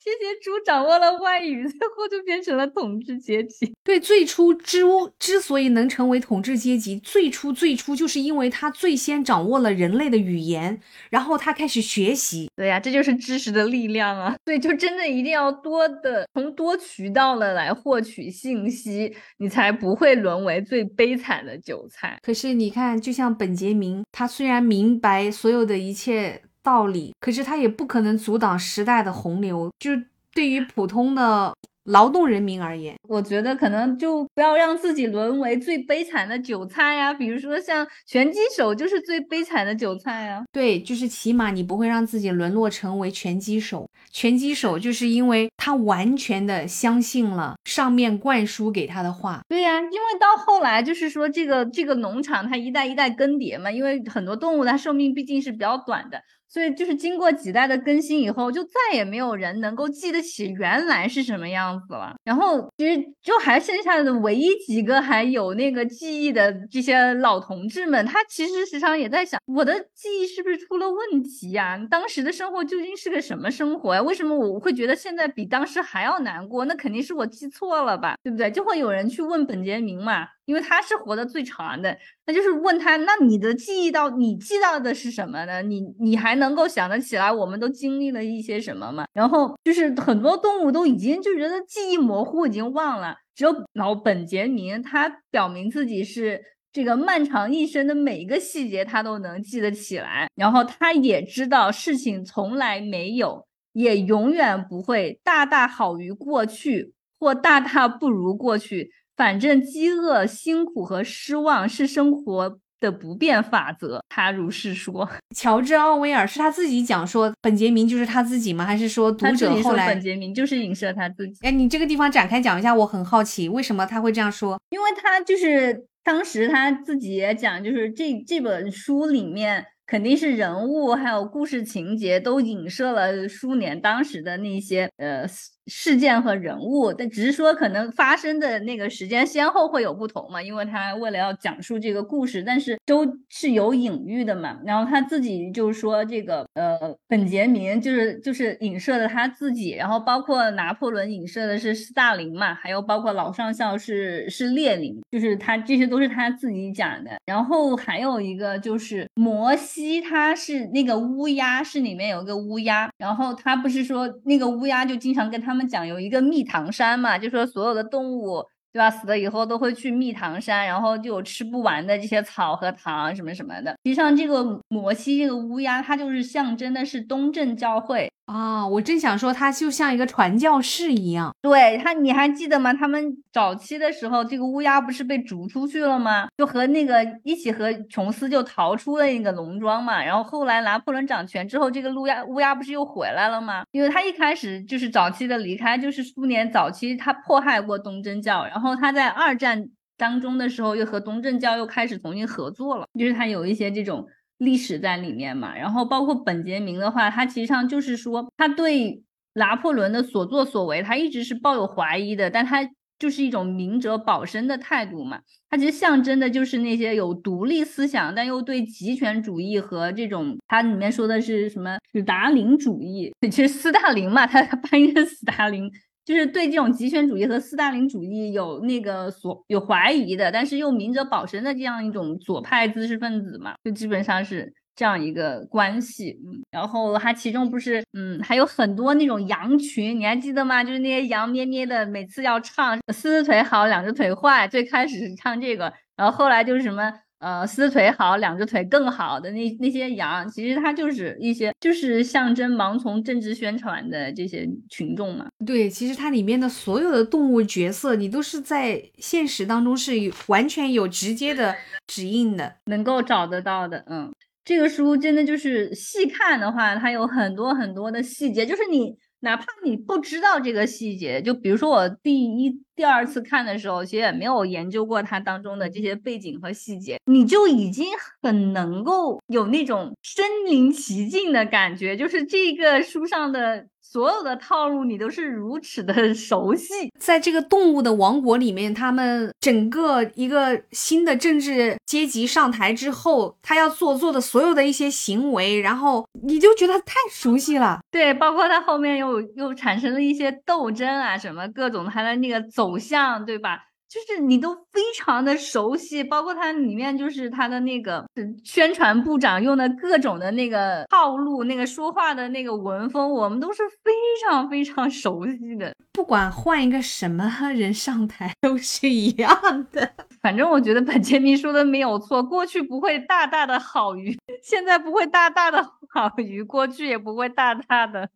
这些猪掌握了外语，最后就变成了统治阶级。对，最初猪之所以能成为统治阶级，最初最初就是因为它最先掌握了人类的语言，然后它开始学习。对呀，这就是知识的力量啊！对，就真的一定要多的从多渠道的来获取信息，你才不会沦为最悲惨的韭菜。可是你看，就像本杰明，他虽然明白所有的一切。道理，可是它也不可能阻挡时代的洪流。就是对于普通的。劳动人民而言，我觉得可能就不要让自己沦为最悲惨的韭菜呀。比如说像拳击手就是最悲惨的韭菜啊。对，就是起码你不会让自己沦落成为拳击手。拳击手就是因为他完全的相信了上面灌输给他的话。对呀，因为到后来就是说这个这个农场它一代一代更迭嘛，因为很多动物它寿命毕竟是比较短的。所以就是经过几代的更新以后，就再也没有人能够记得起原来是什么样子了。然后其实就还剩下的唯一几个还有那个记忆的这些老同志们，他其实时常也在想，我的记忆是不是出了问题呀？当时的生活究竟是个什么生活呀？为什么我会觉得现在比当时还要难过？那肯定是我记错了吧，对不对？就会有人去问本杰明嘛。因为他是活得最长的，那就是问他，那你的记忆到你记到的是什么呢？你你还能够想得起来，我们都经历了一些什么吗？然后就是很多动物都已经就觉得记忆模糊，已经忘了。只有老本杰明，他表明自己是这个漫长一生的每一个细节他都能记得起来，然后他也知道事情从来没有，也永远不会大大好于过去或大大不如过去。反正饥饿、辛苦和失望是生活。的不变法则，他如是说。乔治·奥威尔是他自己讲说本杰明就是他自己吗？还是说读者后来本杰明就是影射他自己？哎，你这个地方展开讲一下，我很好奇，为什么他会这样说？因为他就是当时他自己也讲，就是这这本书里面。肯定是人物还有故事情节都影射了苏联当时的那些呃事件和人物，但只是说可能发生的那个时间先后会有不同嘛，因为他为了要讲述这个故事，但是都是有隐喻的嘛。然后他自己就是说这个呃本杰明就是就是影射的他自己，然后包括拿破仑影射的是斯大林嘛，还有包括老上校是是列宁，就是他这些都是他自己讲的。然后还有一个就是摩西。他，是那个乌鸦，是里面有一个乌鸦，然后他不是说那个乌鸦就经常跟他们讲有一个蜜糖山嘛，就说所有的动物对吧，死了以后都会去蜜糖山，然后就有吃不完的这些草和糖什么什么的。实际上，这个摩西这个乌鸦，它就是象征的是东正教会。啊，我正想说，他就像一个传教士一样。对他，你还记得吗？他们早期的时候，这个乌鸦不是被逐出去了吗？就和那个一起和琼斯就逃出了那个农庄嘛。然后后来拿破仑掌权之后，这个乌鸦乌鸦不是又回来了吗？因为他一开始就是早期的离开，就是苏联早期他迫害过东正教，然后他在二战当中的时候又和东正教又开始重新合作了，就是他有一些这种。历史在里面嘛，然后包括本杰明的话，他其实上就是说，他对拿破仑的所作所为，他一直是抱有怀疑的，但他就是一种明哲保身的态度嘛。他其实象征的就是那些有独立思想，但又对极权主义和这种，他里面说的是什么斯大林主义，其实斯大林嘛，他他翻译成斯大林。就是对这种极权主义和斯大林主义有那个所有怀疑的，但是又明哲保身的这样一种左派知识分子嘛，就基本上是这样一个关系。嗯，然后他其中不是，嗯，还有很多那种羊群，你还记得吗？就是那些羊咩咩的，每次要唱四只腿好，两只腿坏，最开始是唱这个，然后后来就是什么。呃，四腿好，两只腿更好的那那些羊，其实它就是一些就是象征盲从政治宣传的这些群众嘛。对，其实它里面的所有的动物角色，你都是在现实当中是有完全有直接的指印的，能够找得到的。嗯，这个书真的就是细看的话，它有很多很多的细节，就是你。哪怕你不知道这个细节，就比如说我第一、第二次看的时候，其实也没有研究过它当中的这些背景和细节，你就已经很能够有那种身临其境的感觉，就是这个书上的。所有的套路你都是如此的 熟悉，在这个动物的王国里面，他们整个一个新的政治阶级上台之后，他要做做的所有的一些行为，然后你就觉得太熟悉了。对，包括他后面又又产生了一些斗争啊，什么各种他的那个走向，对吧？就是你都非常的熟悉，包括它里面就是他的那个宣传部长用的各种的那个套路，那个说话的那个文风，我们都是非常非常熟悉的。不管换一个什么 人上台都是一样的。反正我觉得本杰明说的没有错，过去不会大大的好于现在，不会大大的 好于过去，也不会大大的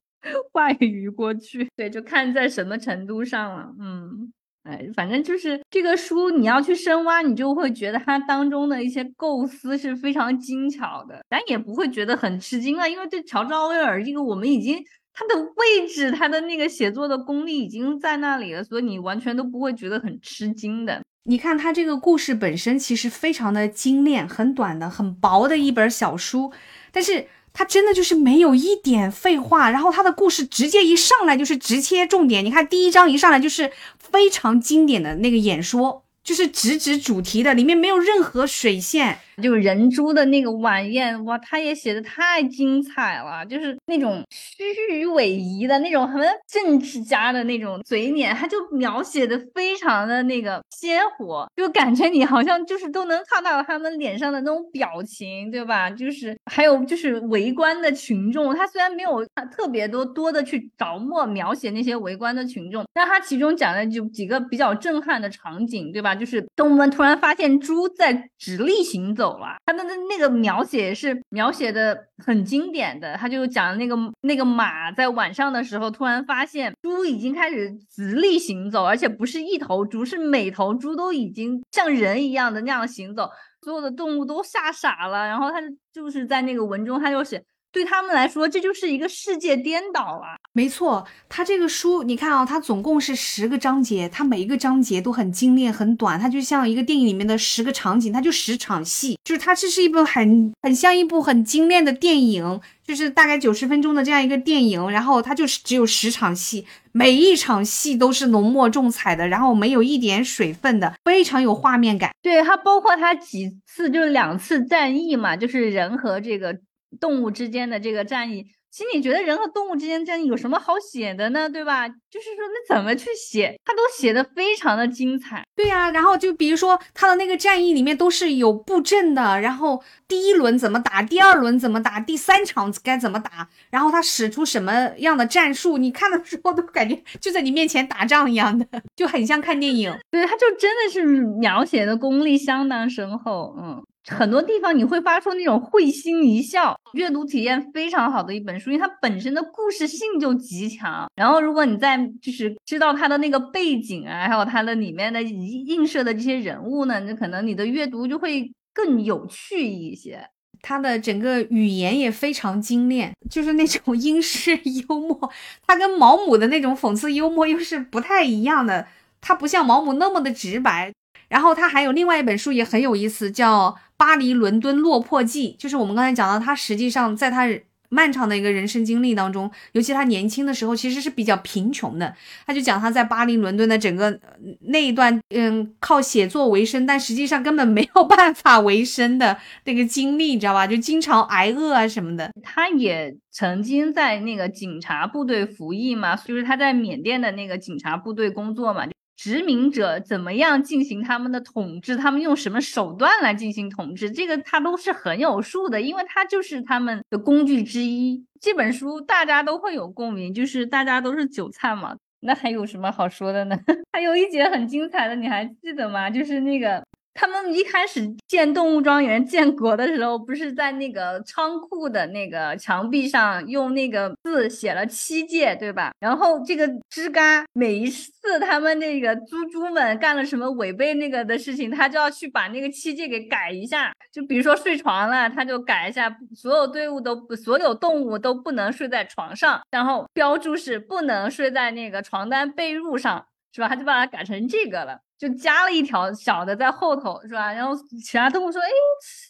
坏于过去。对，就看在什么程度上了。嗯。哎，反正就是这个书，你要去深挖，你就会觉得它当中的一些构思是非常精巧的，但也不会觉得很吃惊啊，因为对乔治奥威尔这个，我们已经他的位置，他的那个写作的功力已经在那里了，所以你完全都不会觉得很吃惊的。你看他这个故事本身其实非常的精炼，很短的、很薄的一本小书，但是。他真的就是没有一点废话，然后他的故事直接一上来就是直切重点。你看第一章一上来就是非常经典的那个演说，就是直指主题的，里面没有任何水线。就是人猪的那个晚宴，哇，他也写的太精彩了，就是那种虚与委蛇的那种什么政治家的那种嘴脸，他就描写的非常的那个鲜活，就感觉你好像就是都能看到他们脸上的那种表情，对吧？就是还有就是围观的群众，他虽然没有特别多多的去着墨描写那些围观的群众，但他其中讲的就几个比较震撼的场景，对吧？就是动物们突然发现猪在直立行走。了，他的那那个描写是描写的很经典的，他就讲那个那个马在晚上的时候突然发现猪已经开始直立行走，而且不是一头猪，是每头猪都已经像人一样的那样行走，所有的动物都吓傻了。然后他就是在那个文中，他就写。对他们来说，这就是一个世界颠倒了。没错，他这个书，你看啊，它总共是十个章节，它每一个章节都很精炼、很短，它就像一个电影里面的十个场景，它就十场戏，就是它这是一部很很像一部很精炼的电影，就是大概九十分钟的这样一个电影，然后它就是只有十场戏，每一场戏都是浓墨重彩的，然后没有一点水分的，非常有画面感。对它，包括它几次就是两次战役嘛，就是人和这个。动物之间的这个战役，其实你觉得人和动物之间战役有什么好写的呢？对吧？就是说，那怎么去写？他都写的非常的精彩。对呀，然后就比如说他的那个战役里面都是有布阵的，然后第一轮怎么打，第二轮怎么打，第三场该怎么打，然后他使出什么样的战术，你看的时候都感觉就在你面前打仗一样的，就很像看电影。对，他就真的是描写的功力相当深厚，嗯。很多地方你会发出那种会心一笑，阅读体验非常好的一本书，因为它本身的故事性就极强。然后，如果你再就是知道它的那个背景啊，还有它的里面的映射的这些人物呢，那可能你的阅读就会更有趣一些。它的整个语言也非常精炼，就是那种 英式幽默，它跟毛姆的那种讽刺幽默又是不太一样的。它不像毛姆那么的直白。然后他还有另外一本书也很有意思，叫《巴黎伦敦落魄记》，就是我们刚才讲到，他实际上在他漫长的一个人生经历当中，尤其他年轻的时候，其实是比较贫穷的。他就讲他在巴黎伦敦的整个那一段，嗯，靠写作为生，但实际上根本没有办法为生的那个经历，你知道吧？就经常挨饿啊什么的。他也曾经在那个警察部队服役嘛，就是他在缅甸的那个警察部队工作嘛。殖民者怎么样进行他们的统治？他们用什么手段来进行统治？这个他都是很有数的，因为他就是他们的工具之一。这本书大家都会有共鸣，就是大家都是韭菜嘛。那还有什么好说的呢？还有一节很精彩的，你还记得吗？就是那个。他们一开始建动物庄园建国的时候，不是在那个仓库的那个墙壁上用那个字写了七戒，对吧？然后这个吱嘎每一次他们那个猪猪们干了什么违背那个的事情，他就要去把那个七戒给改一下。就比如说睡床了，他就改一下，所有队伍都，所有动物都不能睡在床上，然后标注是不能睡在那个床单被褥上，是吧？他就把它改成这个了。就加了一条小的在后头，是吧？然后其他动物说：“哎，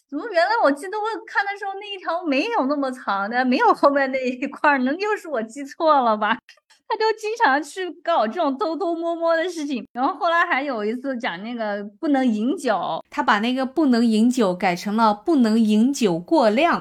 怎么原来我记得我看的时候那一条没有那么长的，没有后面那一块呢？又是我记错了吧？”他就经常去搞这种偷偷摸摸的事情。然后后来还有一次讲那个不能饮酒，他把那个不能饮酒改成了不能饮酒过量，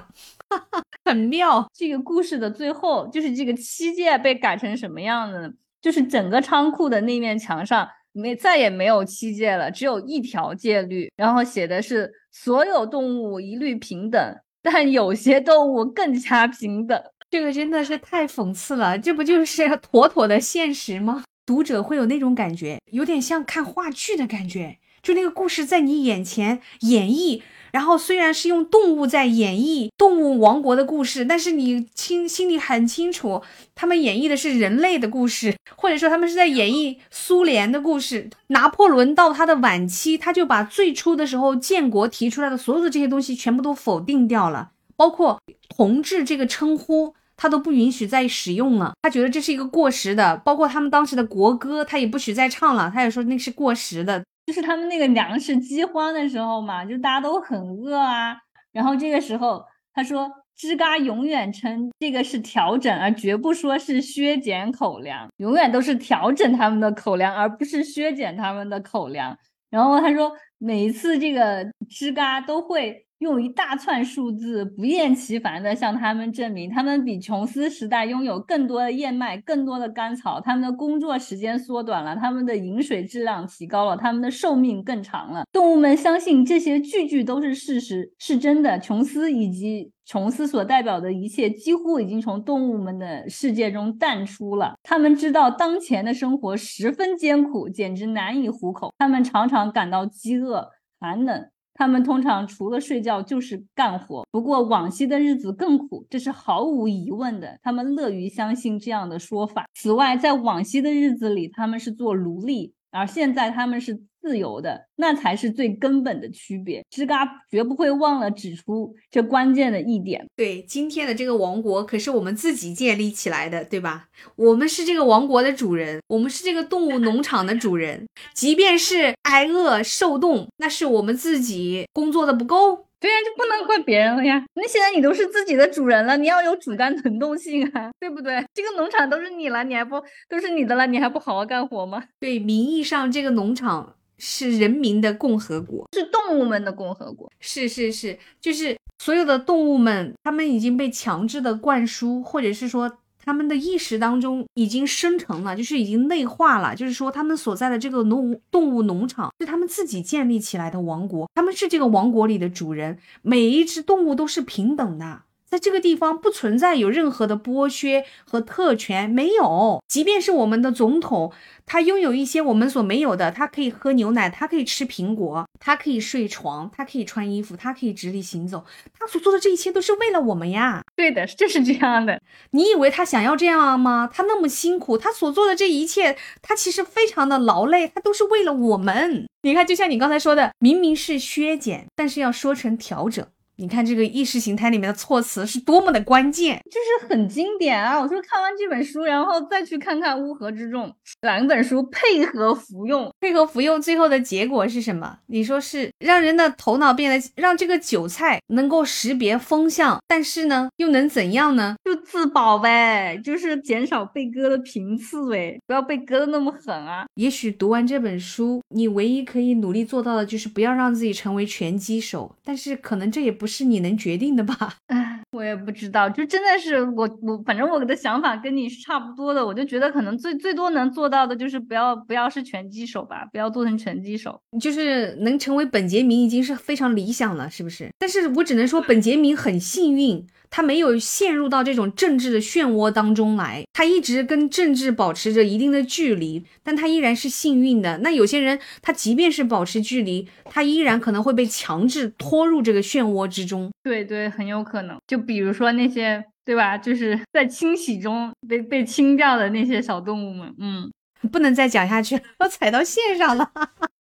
哈哈，很妙。这个故事的最后就是这个七戒被改成什么样子呢？就是整个仓库的那面墙上。没再也没有七戒了，只有一条戒律，然后写的是所有动物一律平等，但有些动物更加平等。这个真的是太讽刺了，这不就是妥妥的现实吗？读者会有那种感觉，有点像看话剧的感觉，就那个故事在你眼前演绎。然后虽然是用动物在演绎动物王国的故事，但是你清心里很清楚，他们演绎的是人类的故事，或者说他们是在演绎苏联的故事。拿破仑到他的晚期，他就把最初的时候建国提出来的所有的这些东西全部都否定掉了，包括同志这个称呼，他都不允许再使用了。他觉得这是一个过时的，包括他们当时的国歌，他也不许再唱了，他也说那是过时的。就是他们那个粮食饥荒的时候嘛，就大家都很饿啊。然后这个时候他说，吱嘎永远称这个是调整，而绝不说是削减口粮，永远都是调整他们的口粮，而不是削减他们的口粮。然后他说，每一次这个吱嘎都会。用一大串数字不厌其烦地向他们证明，他们比琼斯时代拥有更多的燕麦、更多的甘草，他们的工作时间缩短了，他们的饮水质量提高了，他们的寿命更长了。动物们相信这些句句都是事实，是真的。琼斯以及琼斯所代表的一切几乎已经从动物们的世界中淡出了。他们知道当前的生活十分艰苦，简直难以糊口。他们常常感到饥饿、寒冷。他们通常除了睡觉就是干活，不过往昔的日子更苦，这是毫无疑问的。他们乐于相信这样的说法。此外，在往昔的日子里，他们是做奴隶，而现在他们是。自由的，那才是最根本的区别。吱嘎绝不会忘了指出这关键的一点。对，今天的这个王国可是我们自己建立起来的，对吧？我们是这个王国的主人，我们是这个动物农场的主人。即便是挨饿受冻，那是我们自己工作的不够。对呀，就不能怪别人了呀。那现在你都是自己的主人了，你要有主观能动性啊，对不对？这个农场都是你了，你还不都是你的了，你还不好好干活吗？对，名义上这个农场。是人民的共和国，是动物们的共和国。是是是，就是所有的动物们，他们已经被强制的灌输，或者是说他们的意识当中已经生成了，就是已经内化了。就是说，他们所在的这个农动物农场是他们自己建立起来的王国，他们是这个王国里的主人，每一只动物都是平等的。在这个地方不存在有任何的剥削和特权，没有。即便是我们的总统，他拥有一些我们所没有的，他可以喝牛奶，他可以吃苹果，他可以睡床，他可以穿衣服，他可以直立行走。他所做的这一切都是为了我们呀。对的，就是这样的。你以为他想要这样吗？他那么辛苦，他所做的这一切，他其实非常的劳累，他都是为了我们。你看，就像你刚才说的，明明是削减，但是要说成调整。你看这个意识形态里面的措辞是多么的关键，就是很经典啊！我说看完这本书，然后再去看看《乌合之众》，两本书配合服用，配合服用，最后的结果是什么？你说是让人的头脑变得，让这个韭菜能够识别风向，但是呢，又能怎样呢？就自保呗，就是减少被割的频次呗，不要被割的那么狠啊！也许读完这本书，你唯一可以努力做到的就是不要让自己成为拳击手，但是可能这也不是。是你能决定的吧？哎，我也不知道，就真的是我我反正我的想法跟你是差不多的，我就觉得可能最最多能做到的就是不要不要是拳击手吧，不要做成拳击手，就是能成为本杰明已经是非常理想了，是不是？但是我只能说本杰明很幸运。他没有陷入到这种政治的漩涡当中来，他一直跟政治保持着一定的距离，但他依然是幸运的。那有些人，他即便是保持距离，他依然可能会被强制拖入这个漩涡之中。对对，很有可能。就比如说那些，对吧？就是在清洗中被被清掉的那些小动物们。嗯，不能再讲下去了，我踩到线上了。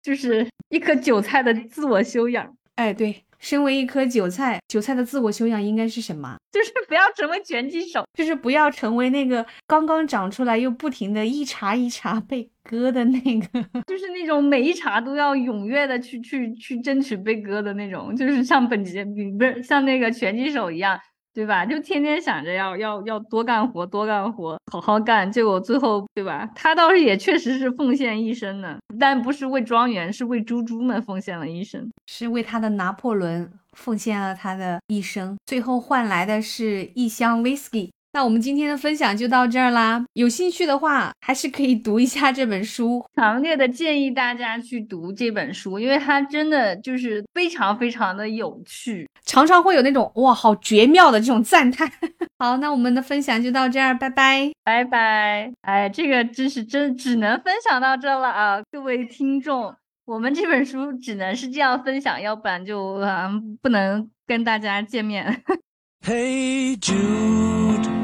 就是一颗韭菜的自我修养。哎，对。身为一颗韭菜，韭菜的自我修养应该是什么？就是不要成为拳击手，就是不要成为那个刚刚长出来又不停的一茬一茬被割的那个，就是那种每一茬都要踊跃的去去去争取被割的那种，就是像本杰明不是像那个拳击手一样。对吧？就天天想着要要要多干活，多干活，好好干。结果最后，对吧？他倒是也确实是奉献一生呢，但不是为庄园，是为猪猪们奉献了一生，是为他的拿破仑奉献了他的一生，最后换来的是一箱 whisky。那我们今天的分享就到这儿啦。有兴趣的话，还是可以读一下这本书。强烈的建议大家去读这本书，因为它真的就是非常非常的有趣，常常会有那种哇，好绝妙的这种赞叹。好，那我们的分享就到这儿，拜拜，拜拜。哎，这个知识真只能分享到这了啊，各位听众，我们这本书只能是这样分享，要不然就嗯不能跟大家见面。Hey Jude。